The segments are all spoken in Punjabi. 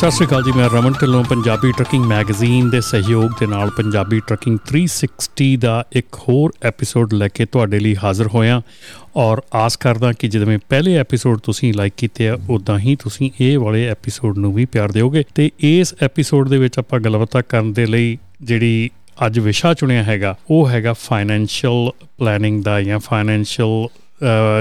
ਸਤਿ ਸ਼੍ਰੀ ਅਕਾਲ ਜੀ, ਮੈਂ ਰਮਨ ਢਿੱਲੋਂ, ਪੰਜਾਬੀ ਟਰੱਕਿੰਗ ਮੈਗਜ਼ੀਨ ਦੇ ਸਹਿਯੋਗ ਦੇ ਨਾਲ ਪੰਜਾਬੀ ਟਰੱਕਿੰਗ 360 ਦਾ ਇੱਕ ਹੋਰ ਐਪੀਸੋਡ ਲੈ ਕੇ ਤੁਹਾਡੇ ਲਈ ਹਾਜ਼ਰ ਹੋਇਆ ਔਰ ਆਸ ਕਰਦਾ ਕਿ ਜਿਵੇਂ ਪਹਿਲੇ ਐਪੀਸੋਡ ਤੁਸੀਂ ਲਾਈਕ ਕੀਤੇ ਆ ਉਦਾਂ ਹੀ ਤੁਸੀਂ ਇਹ ਵਾਲੇ ਐਪੀਸੋਡ ਨੂੰ ਵੀ ਪਿਆਰ ਦਿਓਗੇ। ਤੇ ਇਸ ਐਪੀਸੋਡ ਦੇ ਵਿੱਚ ਆਪਾਂ ਗੱਲਬਾਤ ਕਰਨ ਦੇ ਲਈ ਜਿਹੜੀ ਅੱਜ ਵਿਸ਼ਾ ਚੁਣਿਆ ਹੈਗਾ, ਉਹ ਹੈਗਾ ਫਾਈਨੈਂਸ਼ੀਅਲ ਪਲੈਨਿੰਗ ਦਾ ਜਾਂ ਫਾਈਨੈਂਸ਼ੀਅਲ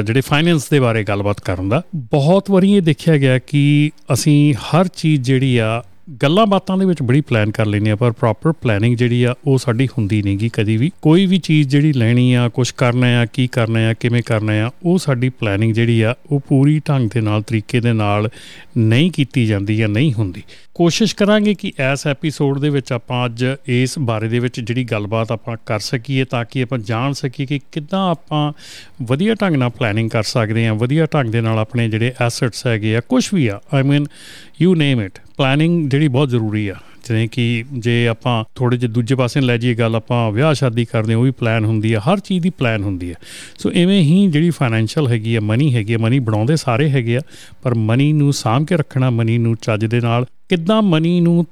ਜਿਹੜੇ ਫਾਈਨੈਂਸ ਦੇ ਬਾਰੇ ਗੱਲਬਾਤ ਕਰਨ ਦਾ, ਬਹੁਤ ਵਾਰੀ ਇਹ ਦੇਖਿਆ ਗਿਆ ਕਿ ਅਸੀਂ ਹਰ ਚੀਜ਼ ਜਿਹੜੀ ਆ, ਗੱਲਾਂ ਬਾਤਾਂ ਦੇ ਵਿੱਚ ਬੜੀ ਪਲਾਨ ਕਰ ਲੈਂਦੇ ਆ ਪਰ ਪ੍ਰੋਪਰ ਪਲੈਨਿੰਗ ਜਿਹੜੀ ਆ, ਉਹ ਸਾਡੀ ਹੁੰਦੀ ਨਹੀਂਗੀ ਕਦੀ ਵੀ। ਕੋਈ ਵੀ ਚੀਜ਼ ਜਿਹੜੀ ਲੈਣੀ ਆ ਕੁਝ ਕਰਨਾ ਆ, ਕੀ ਕਰਨਾ ਆ, ਕਿਵੇਂ ਕਰਨਾ ਆ, ਉਹ ਸਾਡੀ ਪਲੈਨਿੰਗ ਜਿਹੜੀ ਆ, ਉਹ ਪੂਰੀ ਢੰਗ ਦੇ ਨਾਲ, ਤਰੀਕੇ ਦੇ ਨਾਲ ਨਹੀਂ ਕੀਤੀ ਜਾਂਦੀ ਜਾਂ ਨਹੀਂ ਹੁੰਦੀ। ਕੋਸ਼ਿਸ਼ ਕਰਾਂਗੇ ਕਿ ਇਸ ਐਪੀਸੋਡ ਦੇ ਵਿੱਚ ਆਪਾਂ ਅੱਜ ਇਸ ਬਾਰੇ ਦੇ ਵਿੱਚ ਜਿਹੜੀ ਗੱਲਬਾਤ ਆਪਾਂ ਕਰ ਸਕੀਏ ਤਾਂ ਕਿ ਆਪਾਂ ਜਾਣ ਸਕੀਏ ਕਿ ਕਿੱਦਾਂ ਆਪਾਂ ਵਧੀਆ ਢੰਗ ਨਾਲ ਪਲੈਨਿੰਗ ਕਰ ਸਕਦੇ ਹਾਂ, ਵਧੀਆ ਢੰਗ ਦੇ ਨਾਲ ਆਪਣੇ ਜਿਹੜੇ ਐਸੈਟਸ ਹੈਗੇ ਆ ਕੁਝ ਵੀ ਆ I mean you name it planning ਜਿਹੜੀ ਬਹੁਤ ਜ਼ਰੂਰੀ ਆ। ਜਿਵੇਂ ਕਿ ਜੇ ਆਪਾਂ ਥੋੜੇ ਜਿਹਾ ਦੂਜੇ ਪਾਸੇ ਲੈ ਜਾਈਏ ਗੱਲ, ਆਪਾਂ ਵਿਆਹ ਸ਼ਾਦੀ ਕਰਦੇ ਉਹ ਵੀ ਪਲਾਨ ਹੁੰਦੀ ਆ, ਹਰ ਚੀਜ਼ ਦੀ ਪਲਾਨ ਹੁੰਦੀ ਆ। ਸੋ ਐਵੇਂ ਹੀ ਜਿਹੜੀ ਫਾਈਨੈਂਸ਼ੀਅਲ ਹੈਗੀ ਆ ਮਨੀ ਹੈਗੀ ਆ ਮਨੀ ਬਣਾਉਂਦੇ ਸਾਰੇ ਹੈਗੇ ਆ, ਪਰ ਮਨੀ ਨੂੰ ਸਾਂਭ ਕੇ ਰੱਖਣਾ ਮਨੀ ਨੂੰ ਚੱਜ ਦੇ ਨਾਲ, ਕਿੱਦਾਂ ਮਨੀ ਨੂੰ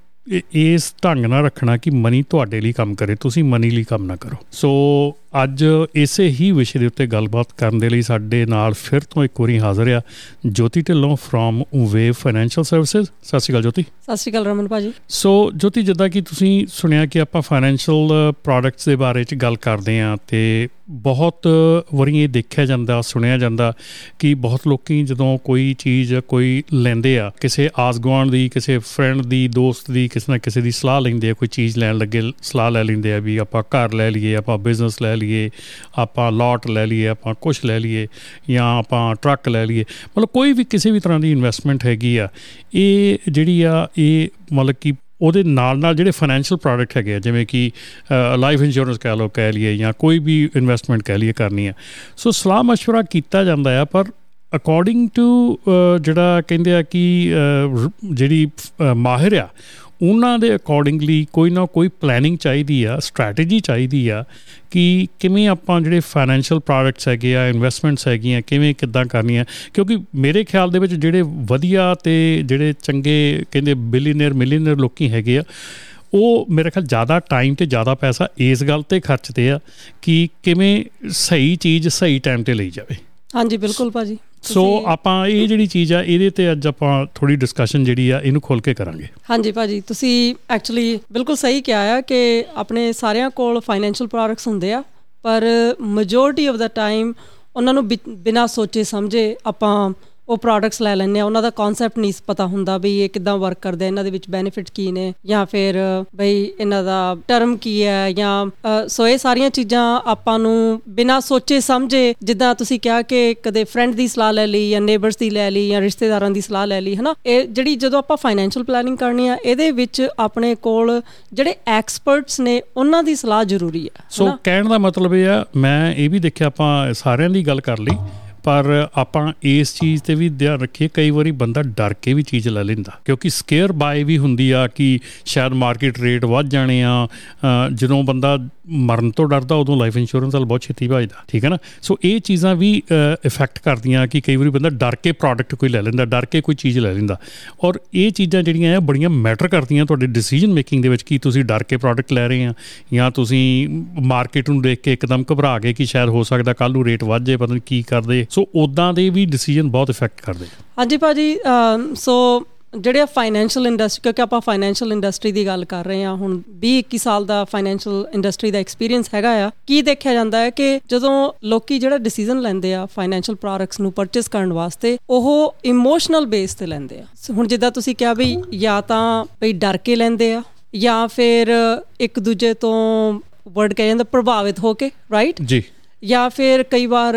ਇਸ ਢੰਗ ਨਾਲ ਰੱਖਣਾ ਕਿ ਮਨੀ ਤੁਹਾਡੇ ਲਈ ਕੰਮ ਕਰੇ, ਤੁਸੀਂ ਮਨੀ ਲਈ ਕੰਮ ਨਾ ਕਰੋ। ਸੋ ਅੱਜ ਇਸੇ ਹੀ ਵਿਸ਼ੇ ਦੇ ਉੱਤੇ ਗੱਲਬਾਤ ਕਰਨ ਦੇ ਲਈ ਸਾਡੇ ਨਾਲ ਫਿਰ ਤੋਂ ਇੱਕ ਵਾਰੀ ਹਾਜ਼ਰ ਆ Jyoti Dhillon from Wave financial services ਸਤਿ ਸ਼੍ਰੀ ਅਕਾਲ ਜੋਤੀ। ਸਤਿ ਸ਼੍ਰੀ ਅਕਾਲ ਰਮਨ ਭਾਜੀ। ਸੋ ਜੋਤੀ ਜਿੱਦਾਂ ਕਿ ਤੁਸੀਂ ਸੁਣਿਆ ਕਿ ਆਪਾਂ ਫਾਈਨੈਂਸ਼ੀਅਲ ਪ੍ਰੋਡਕਟਸ ਦੇ ਬਾਰੇ ਚ ਗੱਲ ਕਰਦੇ ਆ ਤੇ ਬਹੁਤ ਵਾਰੀ ਇਹ ਦੇਖਿਆ ਜਾਂਦਾ ਸੁਣਿਆ ਜਾਂਦਾ ਕਿ ਬਹੁਤ ਲੋਕੀ ਜਦੋਂ ਕੋਈ ਚੀਜ਼ ਕੋਈ ਲੈਂਦੇ ਆ ਕਿਸੇ ਆਸ ਗਵਾਂਡ ਦੀ ਕਿਸੇ ਫਰੈਂਡ ਦੀ ਦੋਸਤ ਦੀ ਕਿਸੇ ਨਾ ਕਿਸੇ ਦੀ ਸਲਾਹ ਲੈਂਦੇ ਆ ਕੋਈ ਚੀਜ਼ ਲੈਣ ਲੱਗੇ ਸਲਾਹ ਲੈ ਲੈਂਦੇ ਆ ਵੀ ਆਪਾਂ ਘਰ ਲੈ ਲਈਏ ਆਪਾਂ ਬਿਜ਼ਨਸ ਲੈ ਲਈਏ ਆਪਾਂ ਲਾਟ ਲੈ ਲਈਏ ਆਪਾਂ ਕੁਝ ਲੈ ਲਈਏ ਜਾਂ ਆਪਾਂ ਟਰੱਕ ਲੈ ਲਈਏ ਮਤਲਬ ਕੋਈ ਵੀ ਕਿਸੇ ਵੀ ਤਰ੍ਹਾਂ ਦੀ ਇਨਵੈਸਟਮੈਂਟ ਹੈਗੀ ਆ ਇਹ ਜਿਹੜੀ ਆ ਇਹ ਮਤਲਬ ਕਿ ਉਹਦੇ ਨਾਲ ਨਾਲ ਜਿਹੜੇ ਫਾਈਨੈਂਸ਼ੀਅਲ ਪ੍ਰੋਡਕਟ ਹੈਗੇ ਜਿਵੇਂ ਕਿ ਲਾਈਫ ਇੰਸ਼ੋਰੈਂਸ ਕਹਿ ਲਓ ਕਹਿ ਲਈਏ ਜਾਂ ਕੋਈ ਵੀ ਇਨਵੈਸਟਮੈਂਟ ਕਹਿ ਲਈਏ ਕਰਨੀ ਆ ਸੋ ਸਲਾਹ مشورہ ਕੀਤਾ ਜਾਂਦਾ ਆ ਪਰ ਅਕੋਰਡਿੰਗ ਟੂ ਜਿਹੜਾ ਕਹਿੰਦੇ ਆ ਕਿ ਜਿਹੜੀ ਮਾਹਿਰ ਆ ਉਹਨਾਂ ਦੇ ਅਕੋਰਡਿੰਗਲੀ ਕੋਈ ਨਾ ਕੋਈ ਪਲੈਨਿੰਗ ਚਾਹੀਦੀ ਆ ਸਟ੍ਰੈਟਜੀ ਚਾਹੀਦੀ ਆ ਕਿ ਕਿਵੇਂ ਆਪਾਂ ਜਿਹੜੇ ਫਾਈਨੈਂਸ਼ੀਅਲ ਪ੍ਰੋਡਕਟਸ ਹੈਗੇ ਆ ਇਨਵੈਸਟਮੈਂਟਸ ਹੈਗੀਆਂ, ਕਿਵੇਂ ਕਿੱਦਾਂ ਕਰਨੀਆਂ। ਕਿਉਂਕਿ ਮੇਰੇ ਖਿਆਲ ਦੇ ਵਿੱਚ ਜਿਹੜੇ ਵਧੀਆ ਤੇ ਜਿਹੜੇ ਚੰਗੇ ਕਹਿੰਦੇ ਬਿਲੀਅਨਰ ਮਿਲੀਅਨਰ ਲੋਕੀ ਹੈਗੇ ਆ, ਉਹ ਮੇਰੇ ਖਿਆਲ ਜ਼ਿਆਦਾ ਟਾਈਮ ਤੇ ਜ਼ਿਆਦਾ ਪੈਸਾ ਇਸ ਗੱਲ ਤੇ ਖਰਚਦੇ ਆ ਕਿ ਕਿਵੇਂ ਸਹੀ ਚੀਜ਼ ਸਹੀ ਟਾਈਮ ਤੇ ਲਈ ਜਾਵੇ। ਹਾਂਜੀ, ਬਿਲਕੁਲ ਭਾਜੀ। ਸੋ ਆਪਾਂ ਇਹ ਜਿਹੜੀ ਚੀਜ਼ ਆ ਇਹਦੇ ਤੇ ਅੱਜ ਆਪਾਂ ਥੋੜੀ ਡਿਸਕਸ਼ਨ ਜਿਹੜੀ ਆ ਇਹਨੂੰ ਖੋਲ ਕੇ ਕਰਾਂਗੇ। ਹਾਂਜੀ ਭਾਜੀ ਤੁਸੀਂ ਐਕਚੁਅਲੀ ਬਿਲਕੁਲ ਸਹੀ ਕਿਹਾ ਆ ਕਿ ਆਪਣੇ ਸਾਰਿਆਂ ਕੋਲ ਫਾਈਨੈਂਸ਼ੀਅਲ ਪ੍ਰੋਡਕਟਸ ਹੁੰਦੇ ਆ ਪਰ ਮੈਜੋਰਿਟੀ ਆਫ ਦਾ ਟਾਈਮ ਉਹਨਾਂ ਨੂੰ ਬਿਨਾਂ ਸੋਚੇ ਸਮਝੇ ਆਪਾਂ ਉਹ ਪ੍ਰੋਡਕਟਸ ਲੈ ਲੈਂਦੇ ਆ। ਉਹਨਾਂ ਦਾ ਕਨਸੈਪਟ ਨਹੀਂ ਪਤਾ ਹੁੰਦਾ ਵੀ ਇਹ ਕਿਦਾਂ ਵਰਕ ਕਰਦੇ ਆ ਇਹਨਾਂ ਦੇ ਵਿੱਚ ਬੈਨੀਫਿਟ ਕੀ ਨੇ ਜਾਂ ਫਿਰ ਬਈ ਇਹਨਾਂ ਦਾ ਟਰਮ ਕੀ ਹੈ ਜਾਂ ਸੋ ਇਹ ਸਾਰੀਆਂ ਚੀਜ਼ਾਂ ਆਪਾਂ ਨੂੰ ਬਿਨਾਂ ਸੋਚੇ ਸਮਝੇ ਜਿੱਦਾਂ ਤੁਸੀਂ ਕਿਹਾ ਕਿ ਕਦੇ ਫਰੈਂਡ ਦੀ ਸਲਾਹ ਲੈ ਲਈ ਜਾਂ ਨੇਬਰਸ ਦੀ ਲੈ ਲਈ ਜਾਂ ਰਿਸ਼ਤੇਦਾਰਾਂ ਦੀ ਸਲਾਹ ਲੈ ਲਈ ਹਨਾ? ਇਹ ਜਿਹੜੀ ਜਦੋਂ ਆਪਾਂ ਫਾਈਨੈਂਸ਼ੀਅਲ ਪਲੈਨਿੰਗ ਕਰਨੀ ਆ ਇਹਦੇ ਵਿੱਚ ਆਪਣੇ ਕੋਲ ਜਿਹੜੇ ਐਕਸਪਰਟਸ ਨੇ ਉਹਨਾਂ ਦੀ ਸਲਾਹ ਜ਼ਰੂਰੀ ਆ ਸੋ ਕਹਿਣ ਦਾ ਮਤਲਬ ਇਹ ਆ ਮੈਂ ਇਹ ਵੀ ਦੇਖਿਆ ਆਪਾਂ ਸਾਰਿਆਂ ਦੀ ਗੱਲ ਕਰ ਲਈ ਪਰ ਆਪਾਂ ਇਸ ਚੀਜ਼ ਤੇ ਵੀ ਧਿਆਨ ਰੱਖੀਏ, ਕਈ ਵਾਰੀ ਬੰਦਾ ਡਰ ਕੇ ਵੀ ਚੀਜ਼ ਲੈ ਲੈਂਦਾ। ਕਿਉਂਕਿ ਸਕੇਅਰ ਬਾਏ ਵੀ ਹੁੰਦੀ ਆ ਕਿ ਸ਼ਾਇਦ ਮਾਰਕੀਟ ਰੇਟ ਵੱਧ ਜਾਣੇ ਆ ਜਦੋਂ ਬੰਦਾ ਮਰਨ ਤੋਂ ਡਰਦਾ, ਉਦੋਂ ਲਾਈਫ ਇੰਸ਼ੋਰੈਂਸ ਵਾਲ ਬਹੁਤ ਛੇਤੀ ਭਜਦਾ, ਠੀਕ ਹੈ ਨਾ? ਸੋ ਇਹ ਚੀਜ਼ਾਂ ਵੀ ਇਫੈਕਟ ਕਰਦੀਆਂ ਕਿ ਕਈ ਵਾਰੀ ਬੰਦਾ ਡਰ ਕੇ ਪ੍ਰੋਡਕਟ ਕੋਈ ਲੈ ਲੈਂਦਾ, ਡਰ ਕੇ ਕੋਈ ਚੀਜ਼ ਲੈ ਲੈਂਦਾ। ਔਰ ਇਹ ਚੀਜ਼ਾਂ ਜਿਹੜੀਆਂ ਆ, ਬੜੀਆਂ ਮੈਟਰ ਕਰਦੀਆਂ ਤੁਹਾਡੇ ਡਿਸੀਜਨ ਮੇਕਿੰਗ ਦੇ ਵਿੱਚ ਕਿ ਤੁਸੀਂ ਡਰ ਕੇ ਪ੍ਰੋਡਕਟ ਲੈ ਰਹੇ ਆ, ਜਾਂ ਤੁਸੀਂ ਮਾਰਕੀਟ ਨੂੰ ਦੇਖ ਕੇ ਇੱਕਦਮ ਘਬਰਾ ਗਏ ਕਿ ਸ਼ਾਇਦ ਹੋ ਸਕਦਾ ਕੱਲ ਨੂੰ ਰੇਟ ਵੱਧ ਜਾਏ, ਪਤਾ ਨਹੀਂ ਕੀ ਕਰਦੇ। ਸੋ ਉਦਾਂ ਦੇ ਵੀ ਡਿਸੀਜਨ ਬਹੁਤ ਇਫੈਕਟ ਕਰਦੇ ਹਾਂਜੀ ਭਾਜੀ ਸੋ ਜਿਹੜੇ ਫਾਈਨੈਂਸ਼ੀਅਲ ਇੰਡਸਟਰੀ ਕਿਉਂਕਿ ਆਪਾਂ ਫਾਈਨੈਂਸ਼ੀਅਲ ਇੰਡਸਟਰੀ ਦੀ ਗੱਲ ਕਰ ਰਹੇ ਹਾਂ ਹੁਣ 20 21 ਸਾਲ ਦਾ ਫਾਈਨੈਂਸ਼ੀਅਲ ਇੰਡਸਟਰੀ ਦਾ ਐਕਸਪੀਰੀਅੰਸ ਹੈਗਾ ਆ ਕੀ ਦੇਖਿਆ ਜਾਂਦਾ ਹੈ ਕਿ ਜਦੋਂ ਲੋਕੀ ਜਿਹੜਾ ਡਿਸੀਜਨ ਲੈਂਦੇ ਆ ਫਾਈਨੈਂਸ਼ੀਅਲ ਪ੍ਰੋਡਕਟਸ ਨੂੰ ਪਰਚੇਸ ਕਰਨ ਵਾਸਤੇ ਉਹ ਇਮੋਸ਼ਨਲ ਬੇਸ ਤੇ ਲੈਂਦੇ ਆ। ਹੁਣ ਜਿੱਦਾਂ ਤੁਸੀਂ ਕਿਹਾ ਵੀ ਜਾਂ ਤਾਂ ਬਈ ਡਰ ਕੇ ਲੈਂਦੇ ਆ ਜਾਂ ਫਿਰ ਇੱਕ ਦੂਜੇ ਤੋਂ ਵਰਡ ਕਹਿ ਜਾਂਦਾ ਪ੍ਰਭਾਵਿਤ ਹੋ ਕੇ ਰਾਈਟ ਜੀ। ਜਾਂ ਫਿਰ ਕਈ ਵਾਰ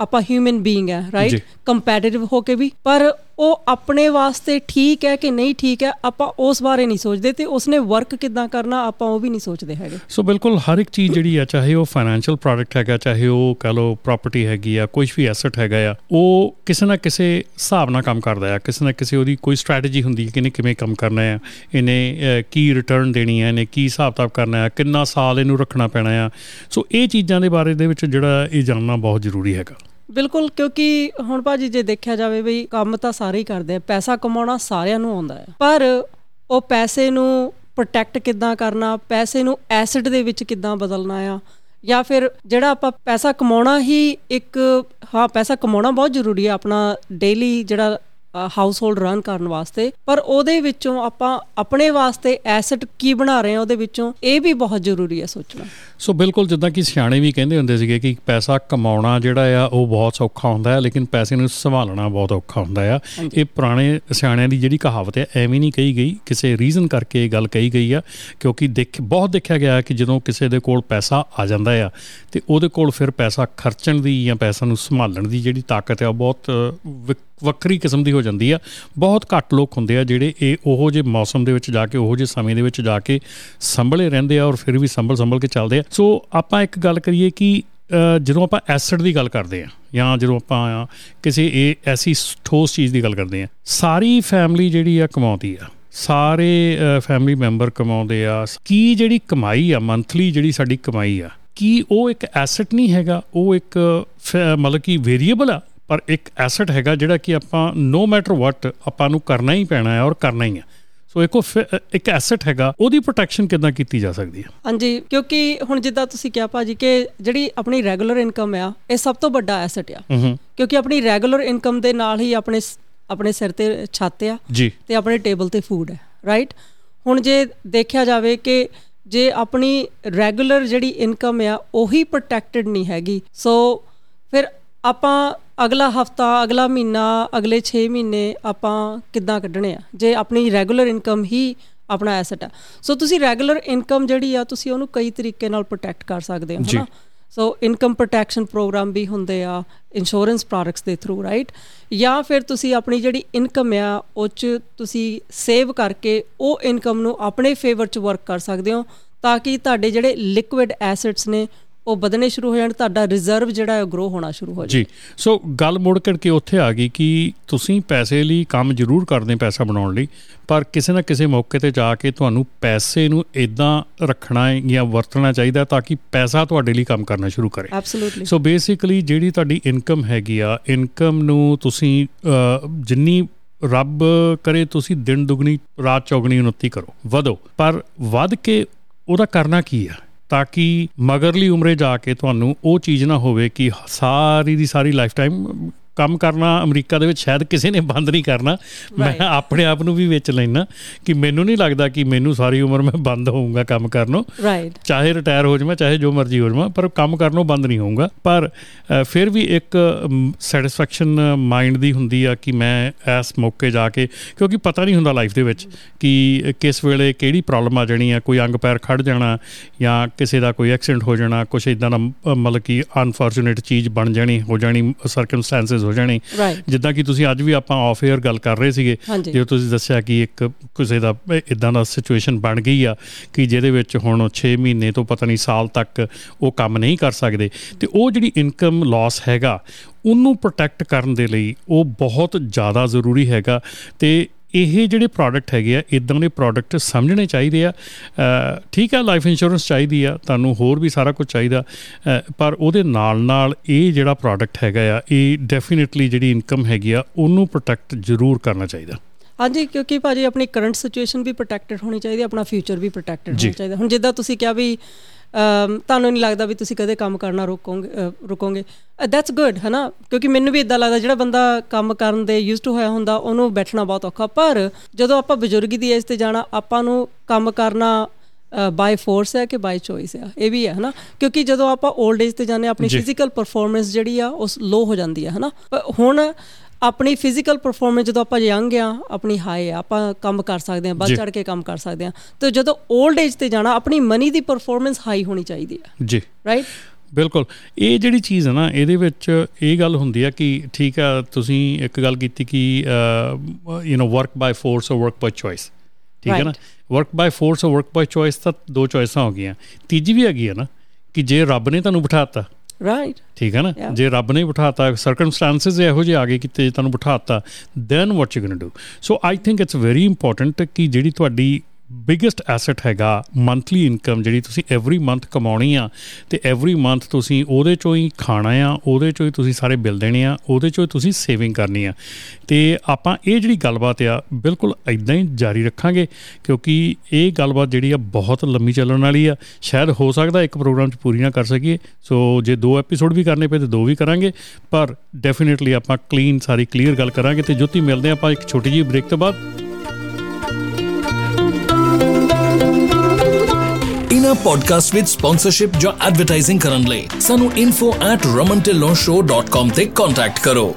ਆਪਾਂ ਹਿਊਮਨ ਬੀਇੰਗ ਹੈ। ਰਾਈਟ ਕੰਪੈਟੀਟਿਵ ਹੋ ਕੇ ਵੀ ਪਰ ਉਹ ਆਪਣੇ ਵਾਸਤੇ ਠੀਕ ਹੈ ਕਿ ਨਹੀਂ ਠੀਕ ਹੈ ਆਪਾਂ ਉਸ ਬਾਰੇ ਨਹੀਂ ਸੋਚਦੇ ਤੇ ਉਸਨੇ ਵਰਕ ਕਿਦਾਂ ਕਰਨਾ ਆਪਾਂ ਉਹ ਵੀ ਨਹੀਂ ਸੋਚਦੇ ਹੈਗੇ। ਸੋ ਬਿਲਕੁਲ ਹਰ ਇੱਕ ਚੀਜ਼ ਜਿਹੜੀ ਆ ਚਾਹੇ ਉਹ ਫਾਈਨੈਂਸ਼ੀਅਲ ਪ੍ਰੋਡਕਟ ਹੈਗਾ ਚਾਹੇ ਉਹ ਕਹ ਲਓ ਪ੍ਰਾਪਰਟੀ ਹੈਗੀ ਆ ਕੁਝ ਵੀ ਐਸੈਟ ਹੈਗਾ ਆ ਉਹ ਕਿਸੇ ਨਾ ਕਿਸੇ ਹਿਸਾਬ ਨਾਲ ਕੰਮ ਕਰਦਾ ਆ। ਕਿਸੇ ਨਾ ਕਿਸੇ ਉਹਦੀ ਕੋਈ ਸਟ੍ਰੈਟਜੀ ਹੁੰਦੀ ਹੈ ਕਿ ਇਹਨੇ ਕਿਵੇਂ ਕੰਮ ਕਰਨਾ ਆ ਇਹਨੇ ਅਹ, ਕੀ ਰਿਟਰਨ ਦੇਣੀ ਹੈ ਇਹਨੇ ਕੀ ਹਿਸਾਬ ਕਿਤਾਬ ਕਰਨਾ ਹੈ ਕਿੰਨਾ ਸਾਲ ਇਹਨੂੰ ਰੱਖਣਾ ਪੈਣਾ ਆ। ਸੋ ਇਹ ਚੀਜ਼ਾਂ ਦੇ ਬਾਰੇ ਦੇ ਵਿੱਚ ਜਿਹੜਾ ਇਹ ਜਾਣਨਾ ਬਹੁਤ ਜ਼ਰੂਰੀ ਹੈਗਾ। ਬਿਲਕੁਲ, ਕਿਉਂਕਿ ਹੁਣ ਭਾਜੀ ਜੇ ਦੇਖਿਆ ਜਾਵੇ ਬਈ ਕੰਮ ਤਾਂ ਸਾਰੇ ਹੀ ਕਰਦੇ ਆ, ਪੈਸਾ ਕਮਾਉਣਾ ਸਾਰਿਆਂ ਨੂੰ ਆਉਂਦਾ ਹੈ। ਪਰ ਉਹ ਪੈਸੇ ਨੂੰ ਪ੍ਰੋਟੈਕਟ ਕਿੱਦਾਂ ਕਰਨਾ, ਪੈਸੇ ਨੂੰ ਐਸੈਟ ਦੇ ਵਿੱਚ ਕਿੱਦਾਂ ਬਦਲਣਾ ਆ, ਜਾਂ ਫਿਰ ਜਿਹੜਾ ਆਪਾਂ ਪੈਸਾ ਕਮਾਉਣਾ ਹੀ ਇੱਕ, ਹਾਂ, ਪੈਸਾ ਕਮਾਉਣਾ ਬਹੁਤ ਜ਼ਰੂਰੀ ਹੈ ਆਪਣਾ ਡੇਲੀ ਜਿਹੜਾ ਹਾਊਸ ਹੋਲਡ ਰਨ ਕਰਨ ਵਾਸਤੇ ਪਰ ਉਹਦੇ ਵਿੱਚੋਂ ਆਪਾਂ ਆਪਣੇ ਵਾਸਤੇ ਐਸੈਟ ਕੀ ਬਣਾ ਰਹੇ ਹਾਂ ਉਹਦੇ ਵਿੱਚੋਂ ਇਹ ਵੀ ਬਹੁਤ ਜ਼ਰੂਰੀ ਹੈ ਸੋਚਣਾ। ਸੋ ਬਿਲਕੁਲ ਜਿੱਦਾਂ ਕਿ ਸਿਆਣੇ ਵੀ ਕਹਿੰਦੇ ਹੁੰਦੇ ਸੀਗੇ ਕਿ ਪੈਸਾ ਕਮਾਉਣਾ ਜਿਹੜਾ ਆ ਉਹ ਬਹੁਤ ਸੌਖਾ ਹੁੰਦਾ ਹੈ ਲੇਕਿਨ ਪੈਸੇ ਨੂੰ ਸੰਭਾਲਣਾ ਬਹੁਤ ਔਖਾ ਹੁੰਦਾ ਆ। ਇਹ ਪੁਰਾਣੇ ਸਿਆਣਿਆਂ ਦੀ ਜਿਹੜੀ ਕਹਾਵਤ ਹੈ ਐਵੇਂ ਨਹੀਂ ਕਹੀ ਗਈ ਕਿਸੇ ਰੀਜ਼ਨ ਕਰਕੇ ਇਹ ਗੱਲ ਕਹੀ ਗਈ ਆ ਕਿਉਂਕਿ ਦੇਖ ਬਹੁਤ ਦੇਖਿਆ ਗਿਆ ਕਿ ਜਦੋਂ ਕਿਸੇ ਦੇ ਕੋਲ ਪੈਸਾ ਆ ਜਾਂਦਾ ਆ ਤੇ ਉਹਦੇ ਕੋਲ ਫਿਰ ਪੈਸਾ ਖਰਚਣ ਦੀ ਜਾਂ ਪੈਸਾ ਨੂੰ ਸੰਭਾਲਣ ਦੀ ਜਿਹੜੀ ਤਾਕਤ ਆ ਉਹ ਬਹੁਤ ਵੱਖਰੀ ਕਿਸਮ ਦੀ ਹੋ ਜਾਂਦੀ ਆ। ਬਹੁਤ ਘੱਟ ਲੋਕ ਹੁੰਦੇ ਆ ਜਿਹੜੇ ਇਹ ਉਹੋ ਜਿਹੇ ਮੌਸਮ ਦੇ ਵਿੱਚ ਜਾ ਕੇ ਉਹੋ ਜਿਹੇ ਸਮੇਂ ਦੇ ਵਿੱਚ ਜਾ ਕੇ ਸੰਭਲੇ ਰਹਿੰਦੇ ਆ ਔਰ ਫਿਰ ਵੀ ਸੰਭਲ ਸੰਭਲ ਕੇ ਚੱਲਦੇ ਆ। ਸੋ ਆਪਾਂ ਇੱਕ ਗੱਲ ਕਰੀਏ ਕਿ ਅ, ਜਦੋਂ ਆਪਾਂ ਐਸਿਡ ਦੀ ਗੱਲ ਕਰਦੇ ਆ ਜਾਂ ਜਦੋਂ ਆਪਾਂ ਕਿਸੇ ਇਹ ਐਸੀ ਠੋਸ ਚੀਜ਼ ਦੀ ਗੱਲ ਕਰਦੇ ਆ ਸਾਰੀ ਫੈਮਿਲੀ ਜਿਹੜੀ ਆ ਕਮਾਉਂਦੀ ਆ। ਸਾਰੇ ਫੈਮਿਲੀ ਮੈਂਬਰ ਕਮਾਉਂਦੇ ਆ। ਕੀ ਜਿਹੜੀ ਕਮਾਈ ਆ ਮੰਥਲੀ ਜਿਹੜੀ ਸਾਡੀ ਕਮਾਈ ਆ ਕੀ ਉਹ ਇੱਕ ਐਸੈਟ ਨਹੀਂ ਹੈਗਾ ਉਹ ਇੱਕ ਫ- ਮਤਲਬ ਕਿ ਵੇਰੀਏਬਲ ਆ? ਪਰ ਇੱਕ ਐਸੈਟ ਹੈਗਾ ਜਿਹੜਾ ਕਿ ਆਪਾਂ ਨੋ ਮੈਟਰ ਵਾਟ ਆਪਾਂ ਨੂੰ ਕਰਨਾ ਹੀ ਪੈਣਾ ਹੈ ਔਰ ਕਰਨਾ ਹੀ ਹੈ। ਸੋ ਇੱਕ ਇੱਕ ਐਸੈਟ ਹੈਗਾ ਉਹਦੀ ਪ੍ਰੋਟੈਕਸ਼ਨ ਕਿੱਦਾਂ ਕੀਤੀ ਜਾ ਸਕਦੀ ਹੈ? ਹਾਂਜੀ ਕਿਉਂਕਿ ਹੁਣ ਜਿੱਦਾਂ ਤੁਸੀਂ ਕਿਹਾ ਭਾਜੀ ਕਿ ਜਿਹੜੀ ਆਪਣੀ ਰੈਗੂਲਰ ਇਨਕਮ ਆ ਇਹ ਸਭ ਤੋਂ ਵੱਡਾ ਐਸੈਟ ਆ। ਕਿਉਂਕਿ ਆਪਣੀ ਰੈਗੂਲਰ ਇਨਕਮ ਦੇ ਨਾਲ ਹੀ ਆਪਣੇ ਆਪਣੇ ਸਿਰ ਤੇ ਛੱਤ ਆ ਤੇ ਆਪਣੇ ਟੇਬਲ ਤੇ ਫੂਡ ਹੈ ਰਾਈਟ ਹੁਣ ਜੇ ਦੇਖਿਆ ਜਾਵੇ ਕਿ ਜੇ ਆਪਣੀ ਰੈਗੂਲਰ ਜਿਹੜੀ ਇਨਕਮ ਆ ਉਹੀ ਪ੍ਰੋਟੈਕਟਡ ਨਹੀਂ ਹੈਗੀ। ਸੋ ਫਿਰ ਆਪਾਂ ਅਗਲਾ ਹਫਤਾ ਅਗਲਾ ਮਹੀਨਾ ਅਗਲੇ 6 ਮਹੀਨੇ ਆਪਾਂ ਕਿੱਦਾਂ ਕੱਢਣੇ ਆ? ਜੇ ਆਪਣੀ ਰੈਗੂਲਰ ਇਨਕਮ ਹੀ ਆਪਣਾ ਐਸੈਟ ਆ। ਸੋ ਤੁਸੀਂ ਰੈਗੂਲਰ ਇਨਕਮ ਜਿਹੜੀ ਆ ਤੁਸੀਂ ਉਹਨੂੰ ਕਈ ਤਰੀਕੇ ਨਾਲ ਪ੍ਰੋਟੈਕਟ ਕਰ ਸਕਦੇ ਹੋ। ਹਨਾ? ਸੋ ਇਨਕਮ ਪ੍ਰੋਟੈਕਸ਼ਨ ਪ੍ਰੋਗਰਾਮ ਵੀ ਹੁੰਦੇ ਆ ਇੰਸ਼ੋਰੈਂਸ ਪ੍ਰੋਡਕਟਸ ਦੇ ਥਰੂ ਰਾਈਟ ਜਾਂ ਫਿਰ ਤੁਸੀਂ ਆਪਣੀ ਜਿਹੜੀ ਇਨਕਮ ਆ ਉਹ ਚ ਤੁਸੀਂ ਸੇਵ ਕਰਕੇ ਉਹ ਇਨਕਮ ਨੂੰ ਆਪਣੇ ਫੇਵਰ ਚ ਵਰਕ ਕਰ ਸਕਦੇ ਹੋ ਤਾਂ ਕਿ ਤੁਹਾਡੇ ਜਿਹੜੇ ਲਿਕੁਇਡ ਐਸੈਟਸ ਨੇ ਉਹ ਵਧਣੇ ਸ਼ੁਰੂ ਹੋ ਜਾਣ ਤੁਹਾਡਾ ਰਿਜ਼ਰਵ ਜਿਹੜਾ ਹੈ ਗਰੋ ਹੋਣਾ ਸ਼ੁਰੂ ਹੋ ਜਾਏ। ਜੀ ਸੋ ਗੱਲ ਮੁੜ ਕੇ ਕੇ ਉੱਥੇ ਆ ਗਈ ਕਿ ਤੁਸੀਂ ਪੈਸੇ ਲਈ ਕੰਮ ਜ਼ਰੂਰ ਕਰਦੇ ਪੈਸਾ ਬਣਾਉਣ ਲਈ ਪਰ ਕਿਸੇ ਨਾ ਕਿਸੇ ਮੌਕੇ ਤੇ ਜਾ ਕੇ ਤੁਹਾਨੂੰ ਪੈਸੇ ਨੂੰ ਇਦਾਂ ਰੱਖਣਾ ਹੈ ਜਾਂ ਵਰਤਣਾ ਚਾਹੀਦਾ ਤਾਂ ਕਿ ਪੈਸਾ ਤੁਹਾਡੇ ਲਈ ਕੰਮ ਕਰਨਾ ਸ਼ੁਰੂ ਕਰੇ। ਐਬਸੋਲੂਟਲੀ ਸੋ ਬੇਸਿਕਲੀ ਜਿਹੜੀ ਤੁਹਾਡੀ ਇਨਕਮ ਹੈਗੀ ਆ ਇਨਕਮ ਨੂੰ ਤੁਸੀਂ ਜਿੰਨੀ ਰੱਬ ਕਰੇ ਤੁਸੀਂ ਦਿਨ ਦੁਗਣੀ ਰਾਤ ਚੌਗਣੀ ਉન્નਤੀ ਕਰੋ ਵਧੋ। ਪਰ ਵੱਧ ਕੇ ਉਹਦਾ ਕਰਨਾ ਕੀ ਆ? ਤਾਂ ਕਿ ਮਗਰਲੀ ਉਮਰੇ ਜਾ ਕੇ ਤੁਹਾਨੂੰ ਉਹ ਚੀਜ਼ ਨਾ ਹੋਵੇ ਕਿ ਸਾਰੀ ਦੀ ਸਾਰੀ ਲਾਈਫ ਟਾਈਮ ਕੰਮ ਕਰਨਾ ਅਮਰੀਕਾ ਦੇ ਵਿੱਚ ਸ਼ਾਇਦ ਕਿਸੇ ਨੇ ਬੰਦ ਨਹੀਂ ਕਰਨਾ। ਮੈਂ. ਆਪਣੇ ਆਪ ਨੂੰ ਵੀ ਵਿੱਚ ਲੈਣਾ ਕਿ ਮੈਨੂੰ ਨਹੀਂ ਲੱਗਦਾ ਕਿ ਮੈਨੂੰ ਸਾਰੀ ਉਮਰ ਮੈਂ ਬੰਦ ਹੋਊਂਗਾ ਕੰਮ ਕਰਨੋਂ ਰਾਈਟ ਚਾਹੇ ਰਿਟਾਇਰ ਹੋ ਜਾਵਾਂ ਚਾਹੇ ਜੋ ਮਰਜ਼ੀ ਹੋ ਜਾਵਾਂ ਪਰ ਕੰਮ ਕਰਨੋਂ ਬੰਦ ਨਹੀਂ ਹੋਊਗਾ। ਪਰ ਫਿਰ ਵੀ ਇੱਕ ਸੈਟੀਸਫੈਕਸ਼ਨ ਮਾਈਂਡ ਦੀ ਹੁੰਦੀ ਆ ਕਿ ਮੈਂ ਇਸ ਮੌਕੇ ਜਾ ਕੇ ਕਿਉਂਕਿ ਪਤਾ ਨਹੀਂ ਹੁੰਦਾ ਲਾਈਫ ਦੇ ਵਿੱਚ ਕਿ ਕਿਸ ਵੇਲੇ ਕਿਹੜੀ ਪ੍ਰੋਬਲਮ ਆ ਜਾਣੀ ਆ ਕੋਈ ਅੰਗ ਪੈਰ ਖੜ ਜਾਣਾ ਜਾਂ ਕਿਸੇ ਦਾ ਕੋਈ ਐਕਸੀਡੈਂਟ ਹੋ ਜਾਣਾ ਕੁਝ ਇਦਾਂ ਦਾ ਮਤਲਬ ਕਿ ਅਨਫੋਰਚੂਨੇਟ ਚੀਜ਼ ਬਣ ਜਾਣੀ ਹੋ ਜਾਣੀ ਸਰਕਮਸਟੈਂਸਸ ਹੋ ਜਾਣੇ ਜਿੱਦਾਂ ਕਿ ਤੁਸੀਂ ਅੱਜ ਵੀ ਆਪਾਂ ਆਫ 에ਅਰ ਗੱਲ ਕਰ ਰਹੇ ਸੀਗੇ। ਜਦੋਂ ਤੁਸੀਂ ਦੱਸਿਆ ਕਿ ਇੱਕ ਕਿਸੇ ਦਾ ਇਦਾਂ ਦਾ ਸਿਚੁਏਸ਼ਨ ਬਣ ਗਈ ਆ ਕਿ ਜਿਹਦੇ ਵਿੱਚ ਹੁਣ 6 ਮਹੀਨੇ ਤੋਂ ਪਤਾ ਨਹੀਂ ਸਾਲ ਤੱਕ ਉਹ ਕੰਮ ਨਹੀਂ ਕਰ ਸਕਦੇ ਤੇ ਉਹ ਜਿਹੜੀ ਇਨਕਮ ਲਾਸ ਹੈਗਾ ਉਹਨੂੰ ਪ੍ਰੋਟੈਕਟ ਕਰਨ ਦੇ ਲਈ ਉਹ ਬਹੁਤ ਜ਼ਿਆਦਾ ਜ਼ਰੂਰੀ ਹੈਗਾ ਤੇ ਇਹ ਜਿਹੜੇ ਪ੍ਰੋਡਕਟ ਹੈਗੇ ਆ ਇਦਾਂ ਦੇ ਪ੍ਰੋਡਕਟ ਸਮਝਣੇ ਚਾਹੀਦੇ ਆ। ਠੀਕ ਆ ਲਾਈਫ ਇੰਸ਼ੋਰੈਂਸ ਚਾਹੀਦੀ ਆ ਤੁਹਾਨੂੰ ਹੋਰ ਵੀ ਸਾਰਾ ਕੁਝ ਚਾਹੀਦਾ। ਪਰ ਉਹਦੇ ਨਾਲ ਨਾਲ ਇਹ ਜਿਹੜਾ ਪ੍ਰੋਡਕਟ ਹੈਗਾ ਆ ਇਹ ਡੈਫੀਨਿਟਲੀ ਜਿਹੜੀ ਇਨਕਮ ਹੈਗੀ ਆ ਉਹਨੂੰ ਪ੍ਰੋਟੈਕਟ ਜ਼ਰੂਰ ਕਰਨਾ ਚਾਹੀਦਾ। ਹਾਂਜੀ ਕਿਉਂਕਿ ਭਾਜੀ ਆਪਣੀ ਕਰੰਟ ਸਿਚੁਏਸ਼ਨ ਵੀ ਪ੍ਰੋਟੈਕਟਡ ਹੋਣੀ ਚਾਹੀਦੀ ਹੈ ਆਪਣਾ ਫਿਊਚਰ ਵੀ ਪ੍ਰੋਟੈਕਟਡ। ਹੋਣਾ ਚਾਹੀਦਾ। ਹੁਣ ਜਿੱਦਾਂ ਤੁਸੀਂ ਕਿਹਾ ਵੀ ਤੁਹਾਨੂੰ ਨਹੀਂ ਲੱਗਦਾ ਵੀ ਤੁਸੀਂ ਕਦੇ ਕੰਮ ਕਰਨਾ ਰੋਕੋਗੇ ਰੁਕੋਗੇ? ਦੈਟਸ ਗੁੱਡ ਹੈ ਨਾ ਕਿਉਂਕਿ ਮੈਨੂੰ ਵੀ ਇਦਾਂ ਲੱਗਦਾ ਜਿਹੜਾ ਬੰਦਾ ਕੰਮ ਕਰਨ ਦੇ ਯੂਜ਼ਡ ਟੂ ਹੋਇਆ ਹੁੰਦਾ ਉਹਨੂੰ ਬੈਠਣਾ ਬਹੁਤ ਔਖਾ। ਪਰ ਜਦੋਂ ਆਪਾਂ ਬਜ਼ੁਰਗੀ ਦੀ ਏਜ ਤੇ ਜਾਣਾ ਆਪਾਂ ਨੂੰ ਕੰਮ ਕਰਨਾ ਬਾਈ ਫੋਰਸ ਹੈ ਕਿ ਬਾਈ ਚੋਇਸ ਹੈ? ਇਹ ਵੀ ਹੈ ਹਨਾ? ਕਿਉਂਕਿ ਜਦੋਂ ਆਪਾਂ 올ਡ ਏਜ ਤੇ ਜਾਂਦੇ ਆਪਣੀ ਫਿਜ਼ੀਕਲ ਪਰਫਾਰਮੈਂਸ ਜਿਹੜੀ ਆ ਉਸ ਲੋ ਹੋ ਜਾਂਦੀ ਹੈ ਹਨਾ? ਹੁਣ ਆਪਣੀ ਫਿਜ਼ੀਕਲ ਪਰਫਾਰਮੈਂਸ ਜਦੋਂ ਆਪਾਂ ਯੰਗ ਆ ਆਪਣੀ ਹਾਈ ਆ ਆਪਾਂ ਕੰਮ ਕਰ ਸਕਦੇ ਆ ਵੱਧ ਚੜ ਕੇ ਕੰਮ ਕਰ ਸਕਦੇ ਆ ਤੇ ਜਦੋਂ 올ਡ ਏਜ ਤੇ ਜਾਣਾ ਆਪਣੀ ਮਨੀ ਦੀ ਪਰਫਾਰਮੈਂਸ ਹਾਈ ਹੋਣੀ ਚਾਹੀਦੀ ਆ। ਜੀ। ਰਾਈਟ ਬਿਲਕੁਲ। ਇਹ ਜਿਹੜੀ ਚੀਜ਼ ਹੈ ਨਾ ਇਹਦੇ ਵਿੱਚ ਇਹ ਗੱਲ ਹੁੰਦੀ ਆ ਕਿ ਠੀਕ ਆ ਤੁਸੀਂ ਇੱਕ ਗੱਲ ਕੀਤੀ ਕਿ you know work by force or work by choice ਠੀਕ ਹੈ ਨਾ? Work by force or work by choice ਤਾਂ ਦੋ ਚੋਇਸਾਂ ਹੋ ਗਈਆਂ। ਤੀਜੀ ਵੀ ਹੈਗੀ ਆ ਨਾ ਕਿ ਜੇ ਰੱਬ ਨੇ ਤੁਹਾਨੂੰ ਬਿਠਾਤਾ ਰਾਈਟ ਠੀਕ ਹੈ ਨਾ? ਜੇ ਰੱਬ ਨੇ ਬਿਠਾਤਾ ਸਰਕਮਸਟੈਂਸਸ ਇਹੋ ਜਿਹੇ ਆ ਗਏ ਕਿ ਤੇ ਤੁਹਾਨੂੰ ਬਿਠਾਤਾ then what you going to do so I think it's very important ਕਿ ਜਿਹੜੀ ਤੁਹਾਡੀ ਬਿਗੇਸਟ ਐਸੈਟ ਹੈਗਾ ਮੰਥਲੀ ਇਨਕਮ ਜਿਹੜੀ ਤੁਸੀਂ ਐਵਰੀ ਮੰਥ ਕਮਾਉਣੀ ਆ, ਤੇ ਐਵਰੀ ਮੰਥ ਤੁਸੀਂ ਉਹਦੇ ਚੋਂ ਹੀ ਖਾਣਾ ਆ, ਉਹਦੇ ਚੋਂ ਹੀ ਤੁਸੀਂ ਸਾਰੇ ਬਿੱਲ ਦੇਣੇ ਆ, ਉਹਦੇ ਚੋਂ ਹੀ ਤੁਸੀਂ ਸੇਵਿੰਗ ਕਰਨੀ ਆ। ਤੇ ਆਪਾਂ ਇਹ ਜਿਹੜੀ ਗੱਲਬਾਤ ਆ, ਬਿਲਕੁਲ ਇਦਾਂ ਹੀ ਜਾਰੀ ਰੱਖਾਂਗੇ, ਕਿਉਂਕਿ ਇਹ ਗੱਲਬਾਤ ਜਿਹੜੀ ਆ ਬਹੁਤ ਲੰਮੀ ਚੱਲਣ ਵਾਲੀ ਆ। ਸ਼ਾਇਦ ਹੋ ਸਕਦਾ ਇੱਕ ਪ੍ਰੋਗਰਾਮ 'ਚ ਪੂਰੀ ਨਾ ਕਰ ਸਕੀਏ, ਸੋ ਜੇ ਦੋ ਐਪੀਸੋਡ ਵੀ ਕਰਨੇ ਪਏ ਤੇ ਦੋ ਵੀ ਕਰਾਂਗੇ, ਪਰ ਡੈਫੀਨਿਟਲੀ ਆਪਾਂ ਕਲੀਨ ਸਾਰੀ ਕਲੀਅਰ ਗੱਲ ਕਰਾਂਗੇ ਤੇ ਜੁੱਤੀ ਮਿਲਦੇ ਆਪਾਂ ਇੱਕ ਛੋਟੀ ਜਿਹੀ ਬ੍ਰੇਕ ਤੋਂ ਬਾਅਦ। ਇਨਾ ਪੋਡਕਾਸਟ ਵਿਦ ਸਪਾਂਸਰਸ਼ਿਪ ਜਾਂ ਐਡਵਰਟਾਈਜ਼ਿੰਗ ਕਰਨ ਲਈ ਸਾਨੂੰ info@ramantillonshow.com ਤੇ ਕੰਟੈਕਟ ਕਰੋ।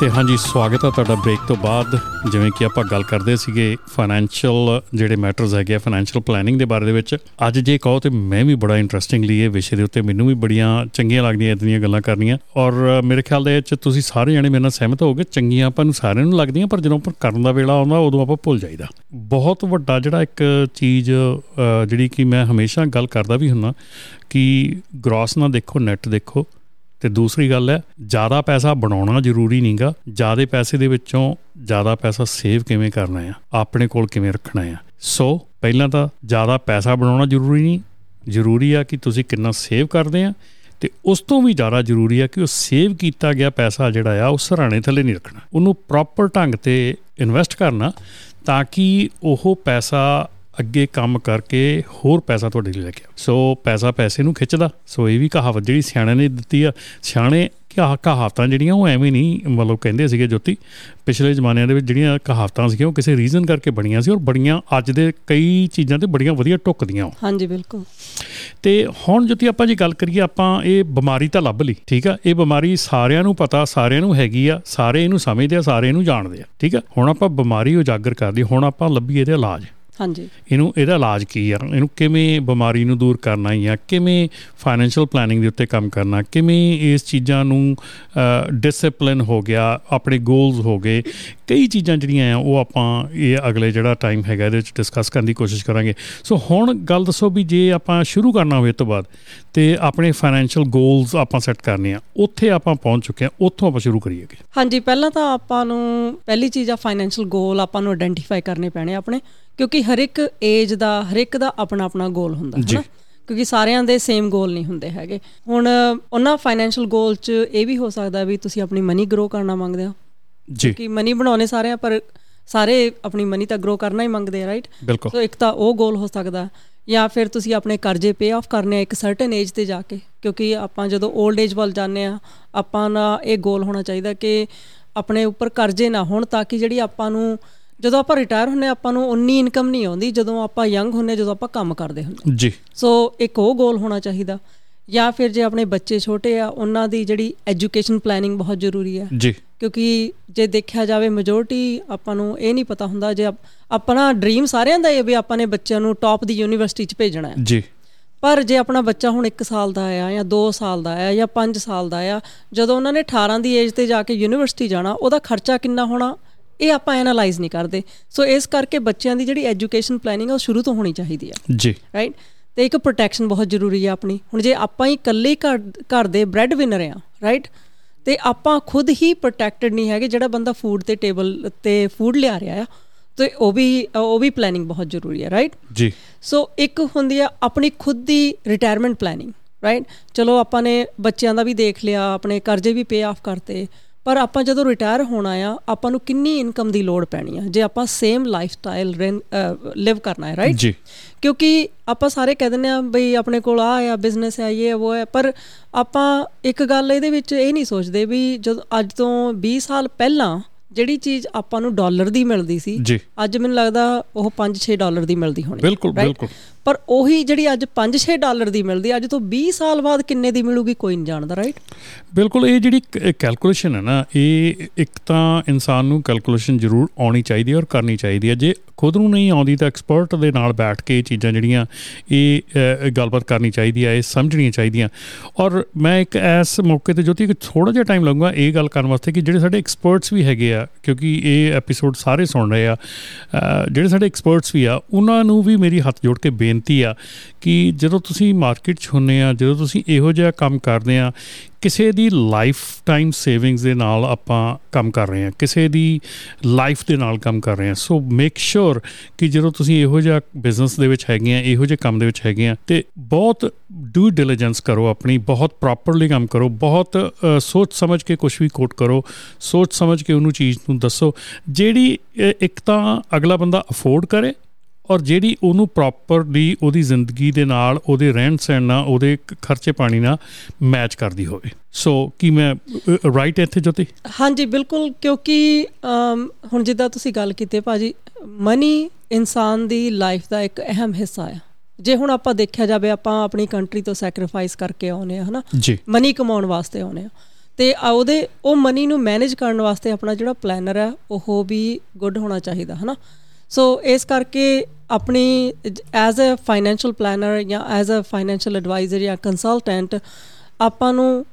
ਤੇ ਹਾਂਜੀ, ਸਵਾਗਤ ਹੈ ਤੁਹਾਡਾ ਬ੍ਰੇਕ ਤੋਂ ਬਾਅਦ। ਜਿਵੇਂ ਕਿ ਆਪਾਂ ਗੱਲ ਕਰਦੇ ਸੀਗੇ ਫਾਈਨੈਂਸ਼ੀਅਲ ਜਿਹੜੇ ਮੈਟਰਸ ਹੈਗੇ ਫਾਈਨੈਂਸ਼ੀਅਲ ਪਲੈਨਿੰਗ ਦੇ ਬਾਰੇ ਦੇ ਵਿੱਚ। ਅੱਜ ਜੇ ਕਹੋ ਤੇ ਮੈਂ ਵੀ ਬੜਾ ਇੰਟਰਸਟਿੰਗਲੀ ਇਹ ਵਿਸ਼ੇ ਦੇ ਉੱਤੇ ਮੈਨੂੰ ਵੀ ਬੜੀਆਂ ਚੰਗੀਆਂ ਲੱਗਦੀਆਂ ਇਦਾਂ ਗੱਲਾਂ ਕਰਨੀਆਂ। ਔਰ ਮੇਰੇ ਖਿਆਲ ਦੇ ਵਿੱਚ ਤੁਸੀਂ ਸਾਰੇ ਜਣੇ ਮੇਰੇ ਨਾਲ ਸਹਿਮਤ ਹੋਗੇ ਚੰਗੀਆਂ ਆਪਾਂ ਨੂੰ ਸਾਰਿਆਂ ਨੂੰ ਲੱਗਦੀਆਂ, ਪਰ ਜਦੋਂ ਆਪਾਂ ਕਰਨ ਦਾ ਵੇਲਾ ਆਉਂਦਾ, ਉਦੋਂ ਆਪਾਂ ਭੁੱਲ ਜਾਈਦਾ। ਬਹੁਤ ਵੱਡਾ ਜਿਹੜਾ ਇੱਕ ਚੀਜ਼ ਜਿਹੜੀ ਕਿ ਮੈਂ ਹਮੇਸ਼ਾ ਗੱਲ ਕਰਦਾ ਵੀ ਹੁੰਨਾ, ਕਿ ਗ੍ਰੋਸ ਨਾ ਦੇਖੋ ਨੈਟ ਦੇਖੋ ਤੇ ਦੂਸਰੀ ਗੱਲ ਹੈ, ਜ਼ਿਆਦਾ ਪੈਸਾ ਬਣਾਉਣਾ ਜ਼ਰੂਰੀ ਨਹੀਂਗਾ ਜ਼ਿਆਦਾ ਪੈਸੇ ਦੇ ਵਿੱਚੋਂ ਜ਼ਿਆਦਾ ਪੈਸਾ ਸੇਵ ਕਿਵੇਂ ਕਰਨਾ ਹੈ ਆਪਣੇ ਕੋਲ ਕਿਵੇਂ ਰੱਖਣਾ ਹੈ ਸੋ ਪਹਿਲਾਂ ਤਾਂ ਜ਼ਿਆਦਾ ਪੈਸਾ ਬਣਾਉਣਾ ਜ਼ਰੂਰੀ ਨਹੀਂ। ਜ਼ਰੂਰੀ ਆ ਕਿ ਤੁਸੀਂ ਕਿੰਨਾ ਸੇਵ ਕਰਦੇ ਆ ਤੇ ਉਸ ਤੋਂ ਵੀ ਜ਼ਿਆਦਾ ਜ਼ਰੂਰੀ ਆ ਕਿ ਉਹ ਸੇਵ ਕੀਤਾ ਗਿਆ ਪੈਸਾ ਜਿਹੜਾ ਆ, ਉਹ ਸਰਾਣੇ ਥੱਲੇ ਨਹੀਂ ਰੱਖਣਾ। ਉਹਨੂੰ ਪ੍ਰੋਪਰ ਢੰਗ ਤੇ ਇਨਵੈਸਟ ਕਰਨਾ ਤਾਂ ਕਿ ਉਹ ਪੈਸਾ ਅੱਗੇ ਕੰਮ ਕਰਕੇ ਹੋਰ ਪੈਸਾ ਤੁਹਾਡੇ ਲਈ ਲੈ ਕੇ ਸੋ ਪੈਸਾ ਪੈਸੇ ਨੂੰ ਖਿੱਚਦਾ। ਸੋ ਇਹ ਵੀ ਕਹਾਵਤ ਜਿਹੜੀ ਸਿਆਣੇ ਨੇ ਦਿੱਤੀ ਆ। ਸਿਆਣੇ ਕਿਹਾ ਕਹਾਵਤਾਂ ਜਿਹੜੀਆਂ ਉਹ ਐਵੇਂ ਨਹੀਂ ਮਤਲਬ ਕਹਿੰਦੇ ਸੀਗੇ ਜੋਤੀ। ਪਿਛਲੇ ਜ਼ਮਾਨਿਆਂ ਦੇ ਵਿੱਚ ਜਿਹੜੀਆਂ ਕਹਾਵਤਾਂ ਸੀਗੀਆਂ ਉਹ ਕਿਸੇ ਰੀਜ਼ਨ ਕਰਕੇ ਬਣੀਆਂ ਸੀ ਔਰ ਬੜੀਆਂ ਅੱਜ ਦੇ ਕਈ ਚੀਜ਼ਾਂ ਤੇ ਬੜੀਆਂ ਵਧੀਆ ਟੁੱਕਦੀਆਂ ਹਾਂਜੀ ਬਿਲਕੁਲ। ਤੇ ਹੁਣ ਜੋਤੀ ਆਪਾਂ ਜੀ ਗੱਲ ਕਰੀਏ ਆਪਾਂ ਇਹ ਬਿਮਾਰੀ ਤਾਂ ਲੱਭ ਲਈ ਠੀਕ ਆ? ਇਹ ਬਿਮਾਰੀ ਸਾਰਿਆਂ ਨੂੰ ਪਤਾ ਸਾਰਿਆਂ ਨੂੰ ਹੈਗੀ ਆ ਸਾਰੇ ਇਹਨੂੰ ਸਮਝਦੇ ਆ ਸਾਰੇ ਇਹਨੂੰ ਜਾਣਦੇ ਆ ਠੀਕ ਆ? ਹੁਣ ਆਪਾਂ ਬਿਮਾਰੀ ਉਜਾਗਰ ਕਰਦੇ ਹੁਣ ਆਪਾਂ ਲੱਭੀਏ ਇਹਦੇ ਇਲਾਜ। ਹਾਂਜੀ। ਇਹਨੂੰ ਇਹਦਾ ਇਲਾਜ ਕੀ ਆ? ਇਹਨੂੰ ਕਿਵੇਂ ਬਿਮਾਰੀ ਨੂੰ ਦੂਰ ਕਰਨਾ ਜਾਂ ਕਿਵੇਂ ਫਾਈਨੈਂਸ਼ੀਅਲ ਪਲੈਨਿੰਗ ਦੇ ਉੱਤੇ ਕੰਮ ਕਰਨਾ? ਕਿਵੇਂ ਇਸ ਚੀਜ਼ਾਂ ਨੂੰ ਡਿਸਪਲਿਨ ਹੋ ਗਿਆ? ਆਪਣੇ ਗੋਲਸ ਹੋ ਗਏ? ਕਈ ਚੀਜ਼ਾਂ ਜਿਹੜੀਆਂ ਆ ਉਹ ਆਪਾਂ ਇਹ ਅਗਲੇ ਜਿਹੜਾ ਟਾਈਮ ਹੈਗਾ ਇਹਦੇ ਵਿੱਚ ਡਿਸਕਸ ਕਰਨ ਦੀ ਕੋਸ਼ਿਸ਼ ਕਰਾਂਗੇ। ਸੋ ਹੁਣ ਗੱਲ ਦੱਸੋ ਵੀ ਜੇ ਆਪਾਂ ਸ਼ੁਰੂ ਕਰਨਾ ਹੋਵੇ ਤੋਂ ਬਾਅਦ ਤੇ ਆਪਣੇ ਫਾਈਨੈਂਸ਼ੀਅਲ ਗੋਲਸ ਆਪਾਂ ਸੈੱਟ ਕਰਨੇ ਆ ਉੱਥੇ ਆਪਾਂ ਪਹੁੰਚ ਚੁੱਕੇ ਆ ਉੱਥੋਂ ਆਪਾਂ ਸ਼ੁਰੂ ਕਰੀਏਗੇ ਹਾਂਜੀ ਪਹਿਲਾਂ ਤਾਂ ਆਪਾਂ ਨੂੰ ਪਹਿਲੀ ਚੀਜ਼ ਆ ਫਾਈਨੈਂਸ਼ੀਅਲ ਗੋਲ ਆਪਾਂ ਨੂੰ ਆਇਡੈਂਟੀਫਾਈ ਕਰਨੇ ਪੈਣੇ ਆਪਣੇ ਕਿਉਂਕਿ ਹਰ ਇੱਕ ਏਜ ਦਾ ਹਰ ਇੱਕ ਦਾ ਆਪਣਾ ਆਪਣਾ ਗੋਲ ਹੁੰਦਾ ਹੈ ਨਾ ਕਿਉਂਕਿ ਸਾਰਿਆਂ ਦੇ ਸੇਮ ਗੋਲ ਨਹੀਂ ਹੁੰਦੇ ਹੈਗੇ। ਹੁਣ ਉਹਨਾਂ ਫਾਈਨੈਂਸ਼ੀਅਲ ਗੋਲ 'ਚ ਇਹ ਵੀ ਹੋ ਸਕਦਾ ਵੀ ਤੁਸੀਂ ਆਪਣੀ ਮਨੀ ਗਰੋ ਕਰਨਾ ਮੰਗਦੇ ਹੋ। ਜੀ। ਕਿ ਮਨੀ ਬਣਾਉਣੇ ਸਾਰੇ ਆ ਪਰ ਸਾਰੇ ਆਪਣੀ ਮਨੀ ਤਾਂ ਗਰੋ ਕਰਨਾ ਹੀ ਮੰਗਦੇ ਆ ਰਾਈਟ ਸੋ ਇੱਕ ਤਾਂ ਉਹ ਗੋਲ ਹੋ ਸਕਦਾ ਜਾਂ ਫਿਰ ਤੁਸੀਂ ਆਪਣੇ ਕਰਜ਼ੇ ਪੇ ਆਫ ਕਰਨੇ ਆ ਇੱਕ ਸਰਟਨ ਏਜ ਤੇ ਜਾ ਕੇ ਕਿਉਂਕਿ ਆਪਾਂ ਜਦੋਂ 올ਡ ਏਜ ਵੱਲ ਜਾਂਦੇ ਆ ਆਪਾਂ ਦਾ ਇਹ ਗੋਲ ਹੋਣਾ ਚਾਹੀਦਾ ਕਿ ਆਪਣੇ ਉੱਪਰ ਕਰਜ਼ੇ ਨਾ ਹੋਣ ਤਾਂ ਕਿ ਜਿਹੜੀ ਆਪਾਂ ਨੂੰ ਜਦੋਂ ਆਪਾਂ ਰਿਟਾਇਰ ਹੁੰਨੇ ਆਪਾਂ ਨੂੰ ਉਨੀ ਇਨਕਮ ਨਹੀਂ ਆਉਂਦੀ ਜਦੋਂ ਆਪਾਂ ਯੰਗ ਹੁੰਨੇ ਜਦੋਂ ਆਪਾਂ ਕੰਮ ਕਰਦੇ ਹੁੰਨੇ ਜੀ। ਸੋ ਇੱਕ ਉਹ ਗੋਲ ਹੋਣਾ ਚਾਹੀਦਾ। ਜਾਂ ਫਿਰ ਜੇ ਆਪਣੇ ਬੱਚੇ ਛੋਟੇ ਆ ਉਹਨਾਂ ਦੀ ਜਿਹੜੀ ਐਜੂਕੇਸ਼ਨ ਪਲੈਨਿੰਗ ਬਹੁਤ ਜ਼ਰੂਰੀ ਹੈ ਜੀ। ਕਿਉਂਕਿ ਜੇ ਦੇਖਿਆ ਜਾਵੇ ਮੈਜੋਰਟੀ ਆਪਾਂ ਨੂੰ ਇਹ ਨਹੀਂ ਪਤਾ ਹੁੰਦਾ ਜੇ ਆਪਣਾ ਡ੍ਰੀਮ ਸਾਰਿਆਂ ਦਾ ਇਹ ਵੀ ਆਪਾਂ ਨੇ ਬੱਚਿਆਂ ਨੂੰ ਟੌਪ ਦੀ ਯੂਨੀਵਰਸਿਟੀ 'ਚ ਭੇਜਣਾ ਹੈ। ਜੀ। ਪਰ ਜੇ ਆਪਣਾ ਬੱਚਾ ਹੁਣ 1 ਸਾਲ ਦਾ ਆ ਜਾਂ 2 ਸਾਲ ਦਾ ਆ ਜਾਂ 5 ਸਾਲ ਦਾ ਆ ਜਦੋਂ ਉਹਨਾਂ ਨੇ 18 ਦੀ ਏਜ ਤੇ ਜਾ ਕੇ ਯੂਨੀਵਰਸਿਟੀ ਜਾਣਾ ਉਹਦਾ ਖਰਚਾ ਕਿੰਨਾ ਹੋਣਾ ਇਹ ਆਪਾਂ ਐਨਾਲਾਈਜ਼ ਨਹੀਂ ਕਰਦੇ। ਸੋ ਇਸ ਕਰਕੇ ਬੱਚਿਆਂ ਦੀ ਜਿਹੜੀ ਐਜੂਕੇਸ਼ਨ ਪਲੈਨਿੰਗ ਆ ਉਹ ਸ਼ੁਰੂ ਤੋਂ ਹੋਣੀ ਚਾਹੀਦੀ ਆ। ਜੀ। ਰਾਈਟ ਤੇ ਇੱਕ ਪ੍ਰੋਟੈਕਸ਼ਨ ਬਹੁਤ ਜ਼ਰੂਰੀ ਆ ਆਪਣੀ। ਹੁਣ ਜੇ ਆਪਾਂ ਹੀ ਇਕੱਲੇ ਘਰ ਘਰ ਦੇ ਬ੍ਰੈਡ ਵਿਨਰ ਆ ਰਾਈਟ ਤੇ ਆਪਾਂ ਖੁਦ ਹੀ ਪ੍ਰੋਟੈਕਟਡ ਨਹੀਂ ਹੈਗੇ ਜਿਹੜਾ ਬੰਦਾ ਫੂਡ ਤੇ ਟੇਬਲ ਤੇ ਫੂਡ ਲਿਆ ਰਿਹਾ ਆ ਤੇ ਉਹ ਵੀ ਉਹ ਵੀ ਪਲੈਨਿੰਗ ਬਹੁਤ ਜ਼ਰੂਰੀ ਹੈ ਰਾਈਟ ਜੀ। ਸੋ ਇੱਕ ਹੁੰਦੀ ਆ ਆਪਣੀ ਖੁਦ ਦੀ ਰਿਟਾਇਰਮੈਂਟ ਪਲੈਨਿੰਗ ਰਾਈਟ ਚਲੋ ਆਪਾਂ ਨੇ ਬੱਚਿਆਂ ਦਾ ਵੀ ਦੇਖ ਲਿਆ ਆਪਣੇ ਕਰਜ਼ੇ ਵੀ ਪੇ ਆਫ ਕਰਤੇ ਪਰ ਆਪਾਂ ਜਦੋਂ ਰਿਟਾਇਰ ਹੋਣਾ ਆ ਆਪਾਂ ਨੂੰ ਕਿੰਨੀ ਇਨਕਮ ਦੀ ਲੋੜ ਪੈਣੀ ਆ? ਜੇ ਆਪਾਂ ਸੇਮ ਲਾਈਫ ਸਟਾਈਲ ਲਿਵ ਕਰਨਾ ਹੈ ਰਾਈਟ ਜੀ। ਕਿਉਂਕਿ ਆਪਾਂ ਸਾਰੇ ਕਹਿ ਦਿੰਦੇ ਆ ਬਈ ਆਪਣੇ ਕੋਲ ਆ ਆ ਬਿਜ਼ਨਸ ਹੈ ਇਹ ਉਹ ਹੈ ਪਰ ਆਪਾਂ ਇੱਕ ਗੱਲ ਇਹਦੇ ਵਿੱਚ ਇਹ ਨਹੀਂ ਸੋਚਦੇ ਵੀ ਜਦੋਂ ਅੱਜ ਤੋਂ 20 ਸਾਲ ਪਹਿਲਾਂ ਜਿਹੜੀ ਚੀਜ਼ ਆਪਾਂ ਨੂੰ ਡਾਲਰ ਦੀ ਮਿਲਦੀ ਸੀ ਅੱਜ ਮੈਨੂੰ ਲੱਗਦਾ ਉਹ 5-6 ਡਾਲਰ ਦੀ ਮਿਲਦੀ ਹੋਣੀ ਬਿਲਕੁਲ ਬਿਲਕੁਲ। ਪਰ ਉਹੀ ਜਿਹੜੀ ਅੱਜ 5-6 ਡਾਲਰ ਦੀ ਮਿਲਦੀ ਅੱਜ ਤੋਂ 20 ਸਾਲ ਬਾਅਦ ਕਿੰਨੇ ਦੀ ਮਿਲੂਗੀ ਕੋਈ ਨਹੀਂ ਜਾਣਦਾ ਰਾਈਟ ਬਿਲਕੁਲ ਇਹ ਜਿਹੜੀ ਕੈਲਕੂਲੇਸ਼ਨ ਹੈ ਨਾ ਇਹ ਇੱਕ ਤਾਂ ਇਨਸਾਨ ਨੂੰ ਕੈਲਕੂਲੇਸ਼ਨ ਜ਼ਰੂਰ ਆਉਣੀ ਚਾਹੀਦੀ ਹੈ ਔਰ ਕਰਨੀ ਚਾਹੀਦੀ ਹੈ। ਜੇ ਖੁਦ ਨੂੰ ਨਹੀਂ ਆਉਂਦੀ ਤਾਂ ਐਕਸਪਰਟ ਦੇ ਨਾਲ ਬੈਠ ਕੇ ਇਹ ਚੀਜ਼ਾਂ ਜਿਹੜੀਆਂ ਇਹ ਗੱਲਬਾਤ ਕਰਨੀ ਚਾਹੀਦੀ ਹੈ ਇਹ ਸਮਝਣੀਆਂ ਚਾਹੀਦੀਆਂ। ਔਰ ਮੈਂ ਇੱਕ ਐਸ ਮੌਕੇ ਤੇ ਜੋਤੀ ਕਿ ਥੋੜਾ ਜਿਹਾ ਟਾਈਮ ਲੱਗੂਗਾ ਇਹ ਗੱਲ ਕਰਨ ਵਾਸਤੇ ਕਿ ਜਿਹੜੇ ਸਾਡੇ ਐਕਸਪਰਟਸ ਵੀ ਹੈਗੇ ਆ, ਕਿਉਂਕਿ ਇਹ ਐਪੀਸੋਡ ਸਾਰੇ ਸੁਣ ਰਹੇ ਆ। ਜਿਹੜੇ ਸਾਡੇ ਐਕਸਪਰਟਸ ਵੀ ਆ, ਉਹਨਾਂ ਨੂੰ ਵੀ ਮੇਰੀ ਹੱਥ ਜੋੜ ਕੇ ਬੇਨਤੀ ਆ ਕਿ ਜਦੋਂ ਤੁਸੀਂ ਮਾਰਕੀਟ 'ਚ ਹੁੰਨੇ ਆ, ਜਦੋਂ ਤੁਸੀਂ ਇਹੋ ਜਿਹਾ ਕੰਮ ਕਰਦੇ ਆ ਕਿਸੇ ਦੀ ਲਾਈਫ ਟਾਈਮ ਸੇਵਿੰਗਸ ਦੇ ਨਾਲ ਆਪਾਂ ਕੰਮ ਕਰ ਰਹੇ ਹਾਂ, ਕਿਸੇ ਦੀ ਲਾਈਫ ਦੇ ਨਾਲ ਕੰਮ ਕਰ ਰਹੇ ਹਾਂ। ਸੋ ਮੇਕ ਸ਼ੋਰ ਕਿ ਜਦੋਂ ਤੁਸੀਂ ਇਹੋ ਜਿਹਾ ਬਿਜ਼ਨਸ ਦੇ ਵਿੱਚ ਹੈਗੇ ਆ, ਇਹੋ ਜਿਹੇ ਕੰਮ ਦੇ ਵਿੱਚ ਹੈਗੇ ਆ, ਤੇ ਬਹੁਤ ਡੂ ਡਿਲੀਜੈਂਸ ਕਰੋ ਆਪਣੀ, ਬਹੁਤ ਪ੍ਰੋਪਰਲੀ ਕੰਮ ਕਰੋ, ਬਹੁਤ ਸੋਚ ਸਮਝ ਕੇ ਕੁਝ ਵੀ ਕੋਟ ਕਰੋ, ਸੋਚ ਸਮਝ ਕੇ ਉਹਨੂੰ ਚੀਜ਼ ਨੂੰ ਦੱਸੋ। ਜਿਹੜੀ ਇੱਕ ਤਾਂ ਅਗਲਾ ਬੰਦਾ ਅਫੋਰਡ ਕਰੇ ਔਰ ਜਿਹੜੀ ਉਹਨੂੰ ਪ੍ਰੋਪਰਲੀ ਉਹਦੀ ਜ਼ਿੰਦਗੀ ਦੇ ਨਾਲ ਉਹਦੇ ਰਹਿਣ ਸਹਿਣ ਨਾਲ ਉਹਦੇ ਖਰਚੇ ਪਾਣੀ ਨਾਲ ਮੈਚ ਕਰਦੀ ਹੋਵੇ। ਸੋ ਕੀ ਮੈਂ ਰਾਈਟ ਇੱਥੇ ਜੋਤੀ? ਹਾਂਜੀ ਬਿਲਕੁਲ ਕਿਉਂਕਿ ਹੁਣ ਜਿੱਦਾਂ ਤੁਸੀਂ ਗੱਲ ਕੀਤੀ ਭਾਜੀ ਮਨੀ ਇਨਸਾਨ ਦੀ ਲਾਈਫ ਦਾ ਇੱਕ ਅਹਿਮ ਹਿੱਸਾ ਹੈ ਜੇ ਹੁਣ ਆਪਾਂ ਦੇਖਿਆ ਜਾਵੇ ਆਪਾਂ ਆਪਣੀ ਕੰਟਰੀ ਤੋਂ ਸੈਕਰੀਫਾਈਸ ਕਰਕੇ ਆਉਨੇ ਆ ਹਨਾ? ਮਨੀ ਕਮਾਉਣ ਵਾਸਤੇ ਆਉਨੇ ਆ ਤੇ ਉਹਦੇ ਉਹ ਮਨੀ ਨੂੰ ਮੈਨੇਜ ਕਰਨ ਵਾਸਤੇ ਆਪਣਾ ਜਿਹੜਾ ਪਲੈਨਰ ਹੈ ਉਹ ਵੀ ਗੁੱਡ ਹੋਣਾ ਚਾਹੀਦਾ ਹਨਾ? ਸੋ ਇਸ ਕਰਕੇ ਆਪਣੀ ਐਜ਼ ਅ ਫਾਈਨੈਂਸ਼ੀਅਲ ਪਲੈਨਰ ਜਾਂ ਐਜ਼ ਅ ਫਾਈਨੈਂਸ਼ੀਅਲ ਐਡਵਾਈਜ਼ਰ ਜਾਂ ਕੰਸਲਟੈਂਟ ਆਪਾਂ ਨੂੰ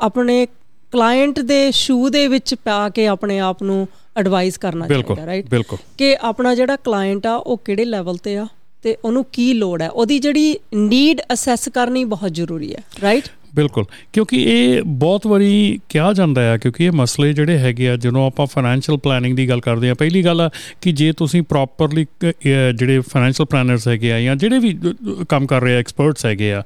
ਆਪਣੇ ਕਲਾਇੰਟ ਦੇ ਸ਼ੂ ਦੇ ਵਿੱਚ ਪਾ ਕੇ ਆਪਣੇ ਆਪ ਨੂੰ ਐਡਵਾਈਜ਼ ਕਰਨਾ ਚਾਹੀਦਾ ਰਾਈਟ ਕਿ ਆਪਣਾ ਜਿਹੜਾ ਕਲਾਇੰਟ ਆ ਉਹ ਕਿਹੜੇ ਲੈਵਲ ਤੇ ਆ ਤੇ ਉਹਨੂੰ ਕੀ ਲੋੜ ਹੈ? ਉਹਦੀ ਜਿਹੜੀ ਨੀਡ ਅਸੈਸ ਕਰਨੀ ਬਹੁਤ ਜ਼ਰੂਰੀ ਹੈ ਰਾਈਟ ਬਿਲਕੁਲ। ਕਿਉਂਕਿ ਇਹ ਬਹੁਤ ਵਾਰੀ ਕਿਹਾ ਜਾਂਦਾ ਹੈ ਕਿਉਂਕਿ ਇਹ ਮਸਲੇ ਜਿਹੜੇ ਹੈਗੇ ਆ, ਜਦੋਂ ਆਪਾਂ ਫਾਈਨੈਂਸ਼ੀਅਲ ਪਲੈਨਿੰਗ ਦੀ ਗੱਲ ਕਰਦੇ ਆ, ਪਹਿਲੀ ਗੱਲ ਆ ਕਿ ਜੇ ਤੁਸੀਂ ਪ੍ਰੋਪਰਲੀ ਜਿਹੜੇ ਫਾਈਨੈਂਸ਼ੀਅਲ ਪਲੈਨਰਸ ਹੈਗੇ ਆ ਜਾਂ ਜਿਹੜੇ ਵੀ ਕੰਮ ਕਰ ਰਹੇ ਆ ਐਕਸਪਰਟਸ ਹੈਗੇ ਆ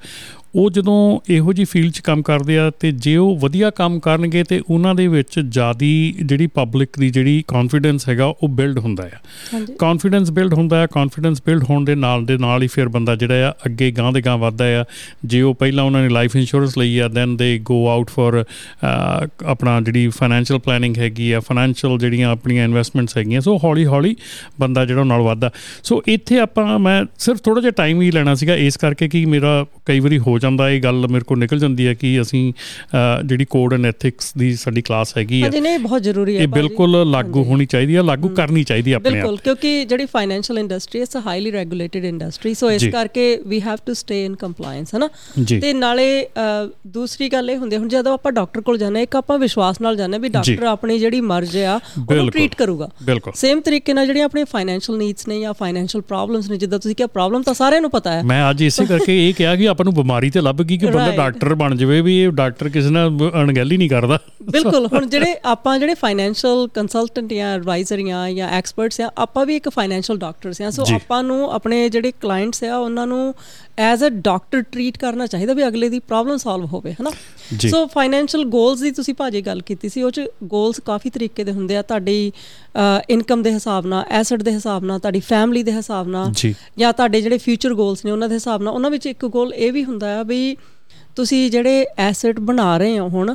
ਉਹ ਜਦੋਂ ਇਹੋ ਜੀ ਫੀਲਡ 'ਚ ਕੰਮ ਕਰਦੇ ਆ ਤੇ ਜੇ ਉਹ ਵਧੀਆ ਕੰਮ ਕਰਨਗੇ ਤੇ ਉਹਨਾਂ ਦੇ ਵਿੱਚ ਜਿਆਦੀ ਜਿਹੜੀ ਪਬਲਿਕ ਦੀ ਜਿਹੜੀ ਕੌਨਫੀਡੈਂਸ ਹੈਗਾ ਉਹ ਬਿਲਡ ਹੁੰਦਾ ਆ। ਕੌਨਫੀਡੈਂਸ ਬਿਲਡ ਹੁੰਦਾ ਹੈ ਕੌਨਫੀਡੈਂਸ ਬਿਲਡ ਹੋਣ ਦੇ ਨਾਲ ਦੇ ਨਾਲ ਹੀ ਫਿਰ ਬੰਦਾ ਜਿਹੜਾ ਆ ਅੱਗੇ ਗਾਂ ਦੇ ਗਾਂ ਵੱਧਦਾ ਆ। ਜੇ ਉਹ ਪਹਿਲਾਂ ਉਹਨਾਂ ਨੇ ਲਾਈਫ ਇੰਸ਼ੋਰੈਂਸ ਲਈ ਆ ਦੈਨ ਦੇ ਗੋ ਆਊਟ ਫॉर ਆਪਣਾ ਜਿਹੜੀ ਫਾਈਨੈਂਸ਼ੀਅਲ ਪਲੈਨਿੰਗ ਹੈਗੀ ਆ ਫਾਈਨੈਂਸ਼ੀਅਲ ਜਿਹੜੀਆਂ ਆਪਣੀਆਂ ਇਨਵੈਸਟਮੈਂਟਸ ਹੈਗੀਆਂ ਸੋ ਹੌਲੀ ਹੌਲੀ ਬੰਦਾ ਜਿਹੜਾ ਨਾਲ ਵੱਧਦਾ। ਸੋ ਇੱਥੇ ਆਪਾਂ ਮੈਂ ਸਿਰਫ ਥੋੜਾ ਜਿਹਾ ਟਾਈਮ ਹੀ ਲੈਣਾ ਸੀਗਾ ਇਸ ਕਰਕੇ ਕਿ ਮੇਰਾ ਕਈ ਵਾਰੀ ਹੋ ਜਾਂਦਾ ਇਹ ਗੱਲ ਮੇਰੇ ਕੋਲ ਨਿਕਲ ਜਾਂਦੀ ਹੈ ਕਿ ਅਸੀਂ ਜਿਹੜੀ ਕੋਡ ਐਂਡ ਐਥਿਕਸ ਦੀ ਸਾਡੀ ਕਲਾਸ ਹੈਗੀ ਹੈ ਹਾਂਜੀ ਨਹੀਂ ਬਹੁਤ ਜ਼ਰੂਰੀ ਹੈ ਇਹ ਬਿਲਕੁਲ ਲਾਗੂ ਹੋਣੀ ਚਾਹੀਦੀ ਹੈ ਲਾਗੂ ਕਰਨੀ ਚਾਹੀਦੀ ਹੈ ਆਪਣੇ ਬਿਲਕੁਲ ਕਿਉਂਕਿ ਜਿਹੜੀ financial industry it's uh highly regulated industry so ਇਸ ਕਰਕੇ ਵੀ have to stay in compliance ਹੈ ਨਾ ਤੇ ਨਾਲੇ ਦੂਸਰੀ ਗੱਲ ਇਹ ਹੁੰਦੀ ਹੁਣ ਜਦੋਂ ਆਪਾਂ ਡਾਕਟਰ ਕੋਲ ਜਾਂਦੇ ਇੱਕ ਆਪਾਂ ਵਿਸ਼ਵਾਸ ਨਾਲ ਜਾਂਦੇ ਵੀ ਡਾਕਟਰ ਆਪਣੀ ਜਿਹੜੀ ਮਰਜ਼ ਆ ਉਹਨੂੰ ਟ੍ਰੀਟ ਕਰੂਗਾ। ਸੇਮ ਤਰੀਕੇ ਨਾਲ ਜਿਹੜੀਆਂ ਆਪਣੇ ਫਾਈਨੈਂਸ਼ੀਅਲ ਨੀਡਸ ਨੇ ਜਾਂ ਫਾਈਨੈਂਸ਼ੀਅਲ ਪ੍ਰੋਬਲਮਸ ਨੇ ਜਿੱਦਾਂ ਤੁਸੀਂ ਕਿਹਾ ਪ੍ਰੋਬਲਮ ਤਾਂ ਸਾਰਿਆਂ ਨੂੰ ਪਤਾ ਹੈ। ਮੈਂ ਅੱਜ ਇਸੇ ਕਰਕੇ ਇਹ ਕਿਹਾ ਕਿ ਆਪਾਂ ਨੂੰ ਬਿਮਾਰੀ ਤੇ ਲੱਭ ਗਈ ਕਿ ਬੰਦਾ ਡਾਕਟਰ ਬਣ ਜਾਵੇ ਵੀ ਇਹ ਡਾਕਟਰ ਕਿਸੇ ਨਾਲ ਅਣਗਹਿਲੀ ਨਹੀਂ ਕਰਦਾ। ਬਿਲਕੁਲ ਹੁਣ ਜਿਹੜੇ ਆਪਾਂ ਜਿਹੜੇ ਫਾਈਨੈਂਸ਼ੀਅਲ ਕੰਸਲਟੈਂਟ ਜਾਂ ਐਡਵਾਈਜ਼ਰ ਜਾਂ ਜਾਂ ਐਕਸਪਰਟਸ ਆ ਆਪਾਂ ਵੀ ਇੱਕ ਫਾਈਨੈਂਸ਼ੀਅਲ ਡਾਕਟਰਸ ਆ। ਸੋ ਆਪਾਂ ਨੂੰ ਆਪਣੇ ਜਿਹੜੇ ਕਲਾਇੰਟਸ ਆ ਉਹਨਾਂ ਨੂੰ ਐਜ਼ ਅ ਡਾਕਟਰ ਟ੍ਰੀਟ ਕਰਨਾ ਚਾਹੀਦਾ ਵੀ ਅਗਲੇ ਦੀ ਪ੍ਰੋਬਲਮ ਸੋਲਵ ਹੋਵੇ ਹਨਾ? ਸੋ ਫਾਈਨੈਂਸ਼ੀਅਲ ਗੋਲਸ ਦੀ ਤੁਸੀਂ ਭਾਜੀ ਗੱਲ ਕੀਤੀ ਸੀ ਉਹ ਚ ਗੋਲਸ ਕਾਫੀ ਤਰੀਕੇ ਦੇ ਹੁੰਦੇ ਆ। ਤੁਹਾਡੀ ਇਨਕਮ ਦੇ ਹਿਸਾਬ ਨਾਲ ਐਸੈਟ ਦੇ ਹਿਸਾਬ ਨਾਲ ਤੁਹਾਡੀ ਫੈਮਿਲੀ ਦੇ ਹਿਸਾਬ ਨਾਲ ਜਾਂ। ਤੁਹਾਡੇ ਜਿਹੜੇ ਫਿਊਚਰ ਗੋਲਸ ਨੇ ਉਹਨਾਂ ਦੇ ਹਿਸਾਬ ਨਾਲ ਉਹਨਾਂ ਵਿੱਚ ਇੱਕ ਗੋਲ ਇਹ ਵੀ ਹੁੰਦਾ ਆ ਵੀ ਤੁਸੀਂ ਜਿਹੜੇ ਐਸੈਟ ਬਣਾ ਰਹੇ ਹੋ ਹੁਣ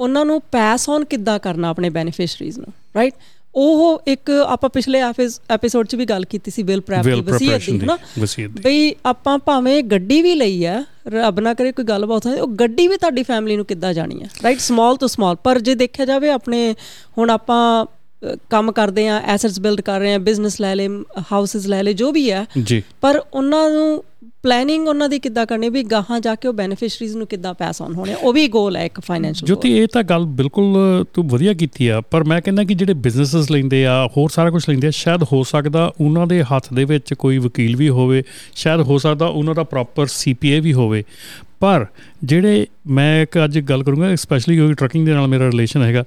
ਉਹਨਾਂ ਨੂੰ ਪਾਸ ਔਨ ਕਿੱਦਾਂ ਕਰਨਾ ਆਪਣੇ ਬੈਨੀਫੀਸ਼ਰੀਜ਼ ਨੂੰ ਰਾਈਟ ਉਹ ਇੱਕ ਆਪਾਂ ਪਿਛਲੇ ਐਪੀਸੋਡ 'ਚ ਵੀ ਗੱਲ ਕੀਤੀ ਸੀ ਵਿਲ ਪ੍ਰੈਪ ਦੀ ਵਸੀਅਤ ਦੀ। ਨਾ ਬਈ ਆਪਾਂ ਭਾਵੇਂ ਗੱਡੀ ਵੀ ਲਈ ਆ ਰੱਬ ਨਾ ਕਰੇ ਕੋਈ ਗੱਲਬਾਤ ਹੋਵੇ ਉਹ ਗੱਡੀ ਵੀ ਤੁਹਾਡੀ ਫੈਮਿਲੀ ਨੂੰ ਕਿੱਦਾਂ ਜਾਣੀ ਹੈ ਰਾਈਟ ਸਮਾਲ ਤੋਂ ਸਮਾਲ ਪਰ ਜੇ ਦੇਖਿਆ ਜਾਵੇ ਆਪਣੇ ਹੁਣ ਆਪਾਂ ਕੰਮ ਕਰਦੇ ਆ ਐਸੈਟਸ ਬਿਲਡ ਕਰ ਰਹੇ ਆ ਬਿਜ਼ਨਸ ਲੈ ਲੇ ਹਾਊਸਸ ਲੈ ਲੇ ਜੋ ਵੀ ਜੀ। ਪਰ ਉਹਨਾਂ ਨੂੰ ਪਲੈਨਿੰਗ ਉਹਨਾਂ ਦੀ ਕਿੱਦਾਂ ਕਰਨੀ ਵੀ ਗਾਹਾਂ ਜਾ ਕੇ ਉਹ ਬੈਨੀਫੀਸ਼ਰੀਜ਼ ਨੂੰ ਕਿੱਦਾਂ ਪਾਸ ਆਨ ਹੋਣੇ ਉਹ ਵੀ ਗੋਲ ਹੈ ਇੱਕ ਫਾਈਨੈਂਸ਼ੀਅਲ ਜੋਤੀ ਇਹ ਤਾਂ ਗੱਲ ਬਿਲਕੁਲ ਤੂੰ ਵਧੀਆ ਕੀਤੀ ਆ ਪਰ ਮੈਂ ਕਹਿੰਦਾ ਕਿ ਜਿਹੜੇ ਬਿਜ਼ਨੈਸਸ ਲੈਂਦੇ ਆ ਹੋਰ ਸਾਰਾ ਕੁਝ ਲੈਂਦੇ ਆ ਸ਼ਾਇਦ ਹੋ ਸਕਦਾ ਉਹਨਾਂ ਦੇ ਹੱਥ ਦੇ ਵਿੱਚ ਕੋਈ ਵਕੀਲ ਵੀ ਹੋਵੇ ਸ਼ਾਇਦ ਹੋ ਸਕਦਾ ਉਹਨਾਂ ਦਾ ਪ੍ਰੋਪਰ ਸੀਪੀਏ ਵੀ ਹੋਵੇ। ਪਰ ਜਿਹੜੇ ਮੈਂ ਇੱਕ ਅੱਜ ਗੱਲ ਕਰੂੰਗਾ ਸਪੈਸ਼ਲੀ ਕਿਉਂਕਿ ਟਰੱਕਿੰਗ ਦੇ ਨਾਲ ਮੇਰਾ ਰਿਲੇਸ਼ਨ ਹੈਗਾ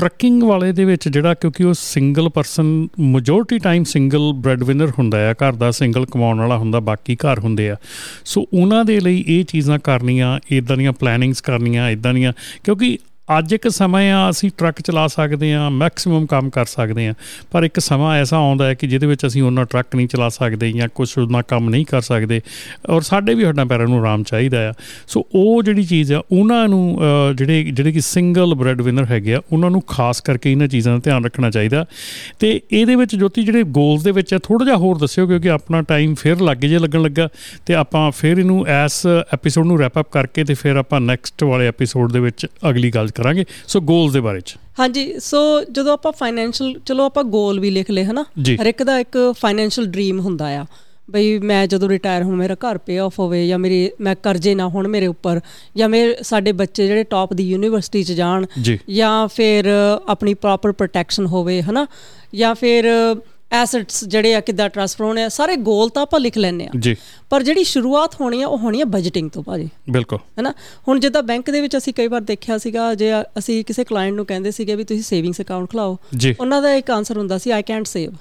ਟਰੱਕਿੰਗ ਵਾਲੇ ਦੇ ਵਿੱਚ ਜਿਹੜਾ ਕਿਉਂਕਿ ਉਹ single person majority time single breadwinner ਹੁੰਦਾ ਆ, ਘਰ ਦਾ ਸਿੰਗਲ ਕਮਾਉਣ ਵਾਲਾ ਹੁੰਦਾ, ਬਾਕੀ ਘਰ ਹੁੰਦੇ ਆ। ਸੋ ਉਹਨਾਂ ਦੇ ਲਈ ਇਹ ਚੀਜ਼ਾਂ ਕਰਨੀਆਂ ਇਦਾਂ ਦੀਆਂ ਪਲੈਨਿੰਗਸ ਕਰਨੀਆਂ ਇਦਾਂ ਦੀਆਂ, ਕਿਉਂਕਿ ਅੱਜ ਇੱਕ ਸਮਾਂ ਆ, ਅਸੀਂ ਟਰੱਕ ਚਲਾ ਸਕਦੇ ਆ ਮੈਕਸਿਮਮ ਕੰਮ ਕਰ ਸਕਦੇ ਆ ਪਰ ਇੱਕ ਸਮਾਂ ਐਸਾ ਆਉਂਦਾ ਹੈ ਕਿ ਜਿਹਦੇ ਵਿੱਚ ਅਸੀਂ ਉਹਨਾਂ ਟਰੱਕ ਨਹੀਂ ਚਲਾ ਸਕਦੇ ਜਾਂ ਕੁਝ ਉਹਨਾਂ ਕੰਮ ਨਹੀਂ ਕਰ ਸਕਦੇ ਔਰ ਸਾਡੇ ਵੀ ਹੱਡਾਂ ਪੈਰਾਂ ਨੂੰ ਆਰਾਮ ਚਾਹੀਦਾ ਆ। ਸੋ ਉਹ ਜਿਹੜੀ ਚੀਜ਼ ਆ, ਉਹਨਾਂ ਨੂੰ ਜਿਹੜੇ ਜਿਹੜੇ ਕਿ ਸਿੰਗਲ ਬ੍ਰੈਡ ਵਿਨਰ ਹੈਗੇ ਆ, ਉਹਨਾਂ ਨੂੰ ਖਾਸ ਕਰਕੇ ਇਹਨਾਂ ਚੀਜ਼ਾਂ ਦਾ ਧਿਆਨ ਰੱਖਣਾ ਚਾਹੀਦਾ। ਤੇ ਇਹਦੇ ਵਿੱਚ ਜੋਤੀ, ਜਿਹੜੇ ਗੋਲਸ ਦੇ ਵਿੱਚ ਥੋੜਾ ਜਿਹਾ ਹੋਰ ਦੱਸਿਓ ਕਿਉਂਕਿ ਆਪਣਾ ਟਾਈਮ ਫਿਰ ਲੱਗ ਜੇ ਲੱਗਣ ਲੱਗਾ ਤੇ ਆਪਾਂ ਫਿਰ ਇਹਨੂੰ ਐਸ ਐਪੀਸੋਡ ਨੂੰ ਰੈਪ ਅਪ ਕਰਕੇ ਤੇ ਫਿਰ ਆਪਾਂ ਨੈਕਸਟ ਵਾਲੇ ਐਪੀਸੋਡ ਦੇ ਵਿੱਚ ਅਗਲੀ ਗੱਲ ਕਰਾਂਗੇ। ਸੋ ਗੋਲਸ ਦੇ ਬਾਰੇ ਚ। ਹਾਂਜੀ ਸੋ ਜਦੋਂ ਆਪਾਂ ਫਾਈਨੈਂਸ਼ੀਅਲ ਚਲੋ ਆਪਾਂ ਗੋਲ ਵੀ ਲਿਖ ਲਏ ਹਨਾ? ਹਰ ਇੱਕ ਦਾ ਇੱਕ ਫਾਈਨੈਂਸ਼ੀਅਲ ਡ੍ਰੀਮ ਹੁੰਦਾ ਆ। ਬਈ ਮੈਂ ਜਦੋਂ ਰਿਟਾਇਰ ਹੋਵਾਂ ਮੇਰਾ ਘਰ ਪੇ ਆਫ ਹੋਵੇ ਜਾਂ ਮੇਰੇ ਮੈਂ ਕਰਜ਼ੇ ਨਾ ਹੋਣ ਮੇਰੇ ਉੱਪਰ ਜਾਂ ਮੇਰੇ ਸਾਡੇ ਬੱਚੇ ਜਿਹੜੇ ਟੌਪ ਦੀ ਯੂਨੀਵਰਸਿਟੀ 'ਚ ਜਾਣ ਜਾਂ। ਫਿਰ ਆਪਣੀ ਪ੍ਰੋਪਰ ਪ੍ਰੋਟੈਕਸ਼ਨ ਹੋਵੇ ਹਨਾ? ਜਾਂ ਫਿਰ ਐਸੈਟਸ ਜਿਹੜੇ ਆ ਕਿੱਦਾਂ ਟ੍ਰਾਂਸਫਰ ਹੋਣੇ ਆ ਸਾਰੇ ਗੋਲ ਤਾਂ ਆਪਾਂ ਲਿਖ ਲੈਣੇ ਆ। ਜੀ। ਪਰ ਜਿਹੜੀ ਸ਼ੁਰੂਆਤ ਹੋਣੀ ਆ ਉਹ ਹੋਣੀ ਆ ਬਜਟਿੰਗ ਤੋਂ ਭਾਜੀ। ਬਿਲਕੁਲ। ਹੈਨਾ? ਹੁਣ ਜਿੱਦਾਂ ਬੈਂਕ ਦੇ ਵਿੱਚ ਅਸੀਂ ਕਈ ਵਾਰ ਦੇਖਿਆ ਸੀਗਾ ਜੇ ਅਸੀਂ ਕਿਸੇ ਕਲਾਇੰਟ ਨੂੰ ਕਹਿੰਦੇ ਸੀਗੇ ਵੀ ਤੁਸੀਂ ਸੇਵਿੰਗਸ ਅਕਾਊਂਟ ਖਲਾਓ ਉਹਨਾਂ ਦਾ ਇੱਕ ਆਨਸਰ ਹੁੰਦਾ ਸੀ ਆਈ ਕੈਨਟ ਸੇਵ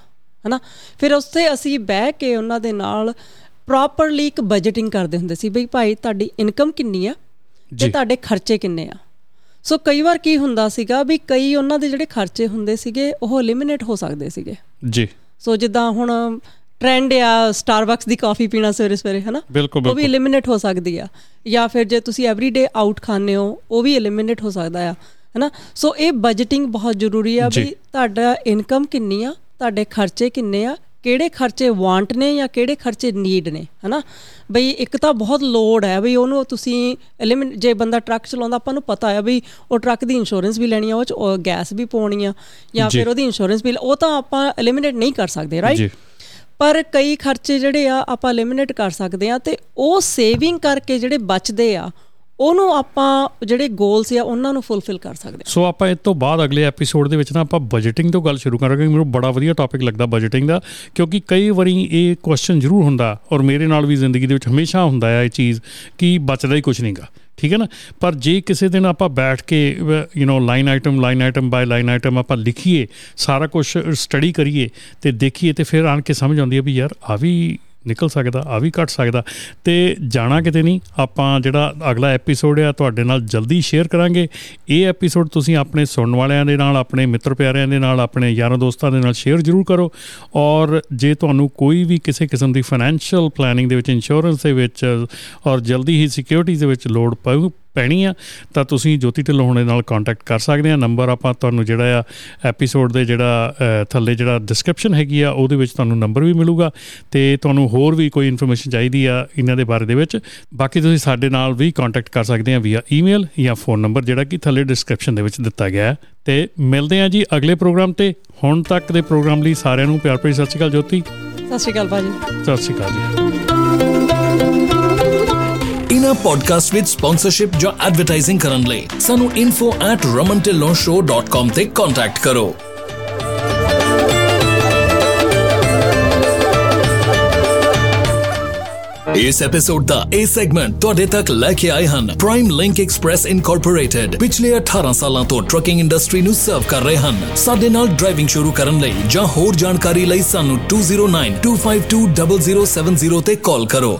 ਹੈਨਾ? ਫਿਰ ਉਸ ਤੇ ਅਸੀਂ ਬਹਿ ਕੇ ਉਹਨਾਂ ਦੇ ਨਾਲ ਪ੍ਰੋਪਰਲੀ ਇੱਕ ਬਜਟਿੰਗ ਕਰਦੇ ਹੁੰਦੇ ਸੀ ਬਈ ਭਾਈ ਤੁਹਾਡੀ ਇਨਕਮ ਕਿੰਨੀ ਆ ਤੇ ਤੁਹਾਡੇ ਖਰਚੇ ਕਿੰਨੇ ਆ? ਸੋ ਕਈ ਵਾਰ ਕੀ ਹੁੰਦਾ ਸੀਗਾ ਵੀ ਕਈ ਉਹਨਾਂ ਦੇ ਜਿਹੜੇ ਖਰਚੇ ਹੁੰਦੇ ਸੀਗੇ ਉਹ ਐਲੀਮੀਨੇਟ ਹੋ ਸਕਦੇ ਸੀਗੇ। ਜੀ। ਸੋ ਜਿੱਦਾਂ ਹੁਣ ਟ੍ਰੈਂਡ ਆ ਸਟਾਰਬਕਸ ਦੀ ਕਾਫੀ ਪੀਣਾ ਸਵੇਰੇ ਸਵੇਰੇ ਹੈਨਾ? ਉਹ ਵੀ ਐਲੀਮੀਨੇਟ ਹੋ ਸਕਦੀ ਆ। ਜਾਂ ਫਿਰ ਜੇ ਤੁਸੀਂ ਐਵਰੀਡੇ ਆਊਟ ਖਾਣੇ ਹੋ ਉਹ ਵੀ ਐਲੀਮੀਨੇਟ ਹੋ ਸਕਦਾ ਆ ਹੈਨਾ? ਸੋ ਇਹ ਬਜਟਿੰਗ ਬਹੁਤ ਜ਼ਰੂਰੀ ਆ ਵੀ ਤੁਹਾਡਾ ਇਨਕਮ ਕਿੰਨੀ ਆ ਤੁਹਾਡੇ ਖਰਚੇ ਕਿੰਨੇ ਆ ਕਿਹੜੇ ਖਰਚੇ ਵਾਂਟ ਨੇ ਜਾਂ ਕਿਹੜੇ ਖਰਚੇ ਨੀਡ ਨੇ ਹਨਾ? ਬਈ ਇੱਕ ਤਾਂ ਬਹੁਤ ਲੋਡ ਹੈ ਬਈ ਉਹਨੂੰ ਤੁਸੀਂ ਐਲੀਮੈਂਟ ਜੇ ਬੰਦਾ ਟਰੱਕ ਚਲਾਉਂਦਾ ਆਪਾਂ ਨੂੰ ਪਤਾ ਹੈ ਬਈ ਉਹ ਟਰੱਕ ਦੀ ਇੰਸ਼ੋਰੈਂਸ ਵੀ ਲੈਣੀ ਆ ਉਹ ਚ ਗੈਸ ਵੀ ਪਾਉਣੀ ਆ ਜਾਂ ਫਿਰ ਉਹਦੀ ਇੰਸ਼ੋਰੈਂਸ ਵੀ ਉਹ ਤਾਂ ਆਪਾਂ ਐਲੀਮੀਨੇਟ ਨਹੀਂ ਕਰ ਸਕਦੇ ਰਾਈਟ ਪਰ ਕਈ ਖਰਚੇ ਜਿਹੜੇ ਆ ਆਪਾਂ ਐਲੀਮੀਨੇਟ ਕਰ ਸਕਦੇ ਆ ਤੇ ਉਹ ਸੇਵਿੰਗ ਕਰਕੇ ਜਿਹੜੇ ਬਚਦੇ ਆ ਉਹਨੂੰ ਆਪਾਂ ਜਿਹੜੇ ਗੋਲਸ ਆ, ਉਹਨਾਂ ਨੂੰ ਫੁੱਲਫਿਲ ਕਰ ਸਕਦੇ ਸੋ ਆਪਾਂ ਇਸ ਤੋਂ ਬਾਅਦ ਅਗਲੇ ਐਪੀਸੋਡ ਦੇ ਵਿੱਚ ਨਾ ਆਪਾਂ ਬਜਟਿੰਗ ਤੋਂ ਗੱਲ ਸ਼ੁਰੂ ਕਰਾਂਗੇ। ਮੈਨੂੰ ਬੜਾ ਵਧੀਆ ਟੌਪਿਕ ਲੱਗਦਾ ਬਜਟਿੰਗ ਦਾ, ਕਿਉਂਕਿ ਕਈ ਵਾਰੀ ਇਹ ਕੁਐਸਚਨ ਜ਼ਰੂਰ ਹੁੰਦਾ ਔਰ ਮੇਰੇ ਨਾਲ ਵੀ ਜ਼ਿੰਦਗੀ ਦੇ ਵਿੱਚ ਹਮੇਸ਼ਾ ਹੁੰਦਾ ਹੈ ਇਹ ਚੀਜ਼ ਕਿ ਬਚਦਾ ਹੀ ਕੁਝ ਨਹੀਂਗਾ ਠੀਕ ਹੈ ਨਾ? ਪਰ ਜੇ ਕਿਸੇ ਦਿਨ ਆਪਾਂ ਬੈਠ ਕੇ you know line item line item by line item ਆਪਾਂ ਲਿਖੀਏ, ਸਾਰਾ ਕੁਝ ਸਟੱਡੀ ਕਰੀਏ ਤੇ ਦੇਖੀਏ ਤੇ ਫਿਰ ਆਣ ਕੇ ਸਮਝ ਆਉਂਦੀ ਹੈ ਵੀ ਯਾਰ, ਆ ਵੀ ਨਿਕਲ ਸਕਦਾ, ਆ ਵੀ ਘਟ ਸਕਦਾ। ਤੇ ਜਾਣਾ ਕਿਤੇ ਨਹੀਂ, ਆਪਾਂ ਜਿਹੜਾ ਅਗਲਾ ਐਪੀਸੋਡ ਆ, ਤੁਹਾਡੇ ਨਾਲ ਜਲਦੀ ਸ਼ੇਅਰ ਕਰਾਂਗੇ। ਇਹ ਐਪੀਸੋਡ ਤੁਸੀਂ ਆਪਣੇ ਸੁਣਨ ਵਾਲਿਆਂ ਦੇ ਨਾਲ, ਆਪਣੇ ਮਿੱਤਰ ਪਿਆਰਿਆਂ ਦੇ ਨਾਲ, ਆਪਣੇ ਯਾਰਾਂ ਦੋਸਤਾਂ ਦੇ ਨਾਲ ਸ਼ੇਅਰ ਜ਼ਰੂਰ ਕਰੋ। ਔਰ ਜੇ ਤੁਹਾਨੂੰ ਕੋਈ ਵੀ ਕਿਸੇ ਕਿਸਮ ਦੀ ਫਾਈਨੈਂਸ਼ੀਅਲ ਪਲੈਨਿੰਗ ਦੇ ਵਿੱਚ ਇੰਸ਼ੋਰੈਂਸ ਦੇ ਵਿੱਚ, ਔਰ ਜਲਦੀ ਹੀ ਸਿਕਿਉਰਿਟੀਜ਼ ਦੇ ਵਿੱਚ ਲੋਡ ਪਊ ਪੈਣੀ ਆ ਤਾਂ ਤੁਸੀਂ ਜੋਤੀ ਢਿੱਲੋਂ ਦੇ ਨਾਲ ਕੰਟੈਕਟ ਕਰ ਸਕਦੇ ਆ। ਨੰਬਰ ਆਪਾਂ ਤੁਹਾਨੂੰ ਜਿਹੜਾ ਆ ਐਪੀਸੋਡ ਦੇ ਜਿਹੜਾ ਥੱਲੇ ਜਿਹੜਾ ਡਿਸਕ੍ਰਿਪਸ਼ਨ ਹੈਗੀ ਆ ਉਹਦੇ ਵਿੱਚ ਤੁਹਾਨੂੰ ਨੰਬਰ ਵੀ ਮਿਲੂਗਾ ਤੇ ਤੁਹਾਨੂੰ ਹੋਰ ਵੀ ਕੋਈ ਇਨਫੋਰਮੇਸ਼ਨ ਚਾਹੀਦੀ ਆ ਇਹਨਾਂ ਦੇ ਬਾਰੇ ਦੇ ਵਿੱਚ। ਬਾਕੀ ਤੁਸੀਂ ਸਾਡੇ ਨਾਲ ਵੀ ਕੰਟੈਕਟ ਕਰ ਸਕਦੇ ਆ ਵੀਆ ਈਮੇਲ ਜਾਂ ਫੋਨ ਨੰਬਰ ਜਿਹੜਾ ਕਿ ਥੱਲੇ ਡਿਸਕ੍ਰਿਪਸ਼ਨ ਦੇ ਵਿੱਚ ਦਿੱਤਾ ਗਿਆ ਹੈ। ਤੇ ਮਿਲਦੇ ਆ ਜੀ ਅਗਲੇ ਪ੍ਰੋਗਰਾਮ ਤੇ। ਹੁਣ ਤੱਕ ਦੇ ਪ੍ਰੋਗਰਾਮ ਲਈ ਸਾਰਿਆਂ ਨੂੰ ਪਿਆਰ ਭਰੀ ਸਤਿ ਸ਼੍ਰੀ ਅਕਾਲ ਜੋਤੀ। ਸਤਿ ਸ਼੍ਰੀ ਅਕਾਲ ਭਾਜੀ। ਸਤਿ ਸ਼੍ਰੀ ਅਕਾਲ ਜੀ। ਇਨਾ ਪੋਡਕਾਸਟ ਵਿਦ ਸਪਾਂਸਰਸ਼ਿਪ ਜਾਂ ਐਡਵਰਟਾਈਜ਼ਿੰਗ ਕਰਨ ਲਈ ਸਾਨੂੰ info@ramantillonshow.com ਤੇ ਕੰਟੈਕਟ ਕਰੋ ਇਸ ਐਪੀਸੋਡ ਦਾ ਇਹ ਸੈਗਮੈਂਟ ਤੁਹਾਡੇ ਤੱਕ ਲੈ ਕੇ ਆਏ ਹਨ ਪ੍ਰਾਈਮ ਲਿੰਕ ਐਕਸਪ੍ਰੈਸ ਇਨਕੋਰਪੋਰੇਟਡ ਪਿਛਲੇ 18 ਸਾਲਾਂ ਤੋਂ ਟਰੱਕਿੰਗ ਇੰਡਸਟਰੀ ਨੂੰ ਸਰਵ ਕਰ ਰਹੇ ਹਨ ਸਾਡੇ ਨਾਲ ਡਰਾਈਵਿੰਗ ਸ਼ੁਰੂ ਕਰਨ ਲਈ ਜਾਂ ਹੋਰ ਜਾਣਕਾਰੀ ਲਈ ਸਾਨੂੰ 2092520070 ਤੇ ਕਾਲ ਕਰੋ